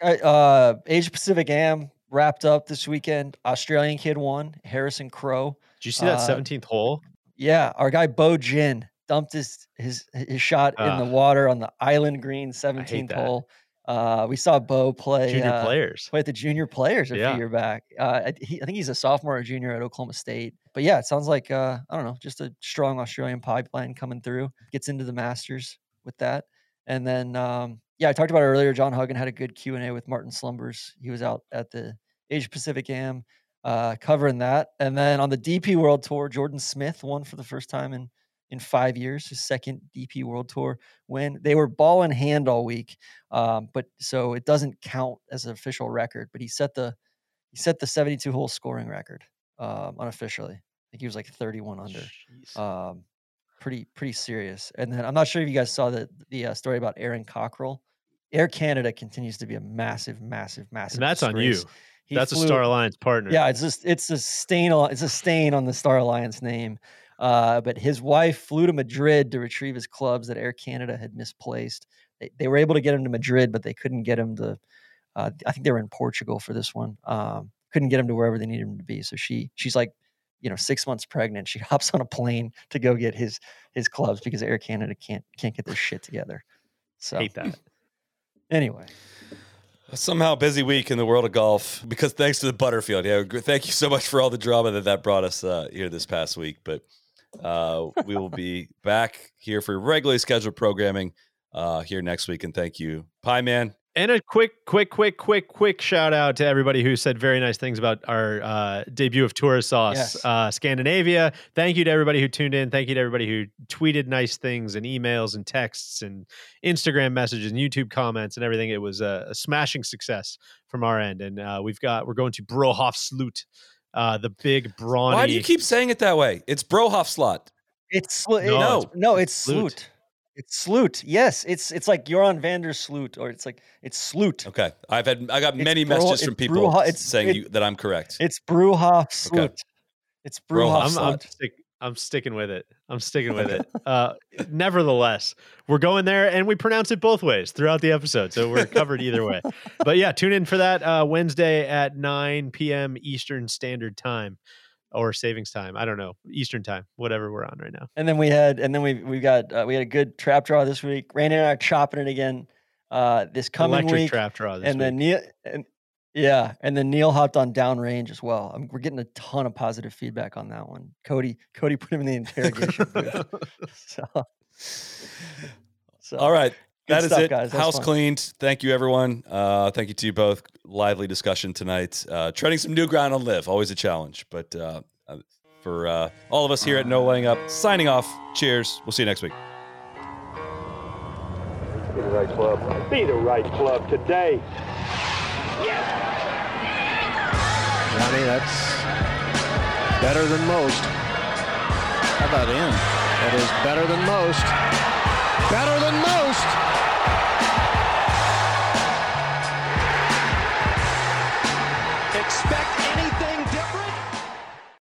uh, Asia Pacific Am wrapped up this weekend. Australian kid won, Harrison Crowe. Did you see that uh, seventeenth hole? Yeah, our guy Bo Jin dumped his his his shot in the water on the Island Green 17th that. hole. Uh, we saw Bo play Junior uh, players. play at the junior players a Yeah. few year back. Uh, I, he, I think he's a sophomore or junior at Oklahoma State. But yeah, it sounds like uh, I don't know, just a strong Australian pipeline coming through. Gets into the Masters with that, and then um, yeah, I talked about it earlier. John Huggan had a good Q and A with Martin Slumbers. He was out at the Asia Pacific Am uh, covering that, and then on the DP World Tour, Jordan Smith won for the first time in in five years, his second DP World Tour win. They were ball in hand all week, um, but so it doesn't count as an official record. But he set the he set the 72 hole scoring record um, unofficially. I think he was like 31 under. Um, pretty pretty serious. And then I'm not sure if you guys saw the the uh, story about Aaron Cockerill. Air Canada continues to be a massive, massive, massive. and that's on you. He That's a Star Alliance partner. yeah, it's just it's a stain it's a stain on the Star Alliance name. Uh, but his wife flew to Madrid to retrieve his clubs that Air Canada had misplaced. They, they were able to get him to Madrid, but they couldn't get him to. Uh, I think they were in Portugal for this one. Um, couldn't get him to wherever they needed him to be. So she she's like, you know, six months pregnant. She hops on a plane to go get his his clubs because Air Canada can't can't get their shit together. So hate that. anyway, Somehow busy week in the world of golf because thanks to the Butterfield. Yeah, thank you so much for all the drama that that brought us uh, here this past week. But uh, we will be back here for regularly scheduled programming uh, here next week. And thank you, Pie Man. And a quick, quick, quick, quick, quick shout out to everybody who said very nice things about our uh, debut of Tourist Sauce Yes. uh, Scandinavia. Thank you to everybody who tuned in. Thank you to everybody who tweeted nice things and emails and texts and Instagram messages and YouTube comments and everything. It was a, a smashing success from our end. And uh, we've got, we're going to Brohof Sloot, uh, the big brawny. Why do you keep saying it that way? It's Brohoff slot. It's slu- it- No, no, it's- no, it's Sloot. Sloot. It's Sloot. Yes, it's it's like you're on Vander Sloot, or it's like it's Sloot. Okay, I've had I got It's many Bro- messages from people Broho- it's- saying it- you, that I'm correct. It's Brewhoff Sloot. It's Brewhoff Brohoff I'm, I'm, stick, I'm sticking with it. I'm sticking with it. Uh, nevertheless, we're going there and we pronounce it both ways throughout the episode. So we're covered either way. But yeah, tune in for that uh, Wednesday at 9 p.m. Eastern Standard Time or savings time. I don't know. Eastern time, whatever we're on right now. And then we had, and then we we got uh, we had a good trap draw this week. Randy and I are chopping it again uh, this coming Electric week. trap draw this and then week. Neil and Yeah, and then Neil hopped on downrange as well. I'm, we're getting a ton of positive feedback on that one. Cody, Cody put him in the interrogation booth. So, so, All right. Good That is stuff, it. guys. That House fun. cleaned. Thank you, everyone. Uh, thank you to you both. Lively discussion tonight. Uh, treading some new ground on LIV. Always a challenge. But uh, uh, for uh, all of us here at No Laying Up, signing off. Cheers. We'll see you next week. Be the right club. Be the right club today. Johnny, that's better than most. How about him? That is better than most. Better than most. Expect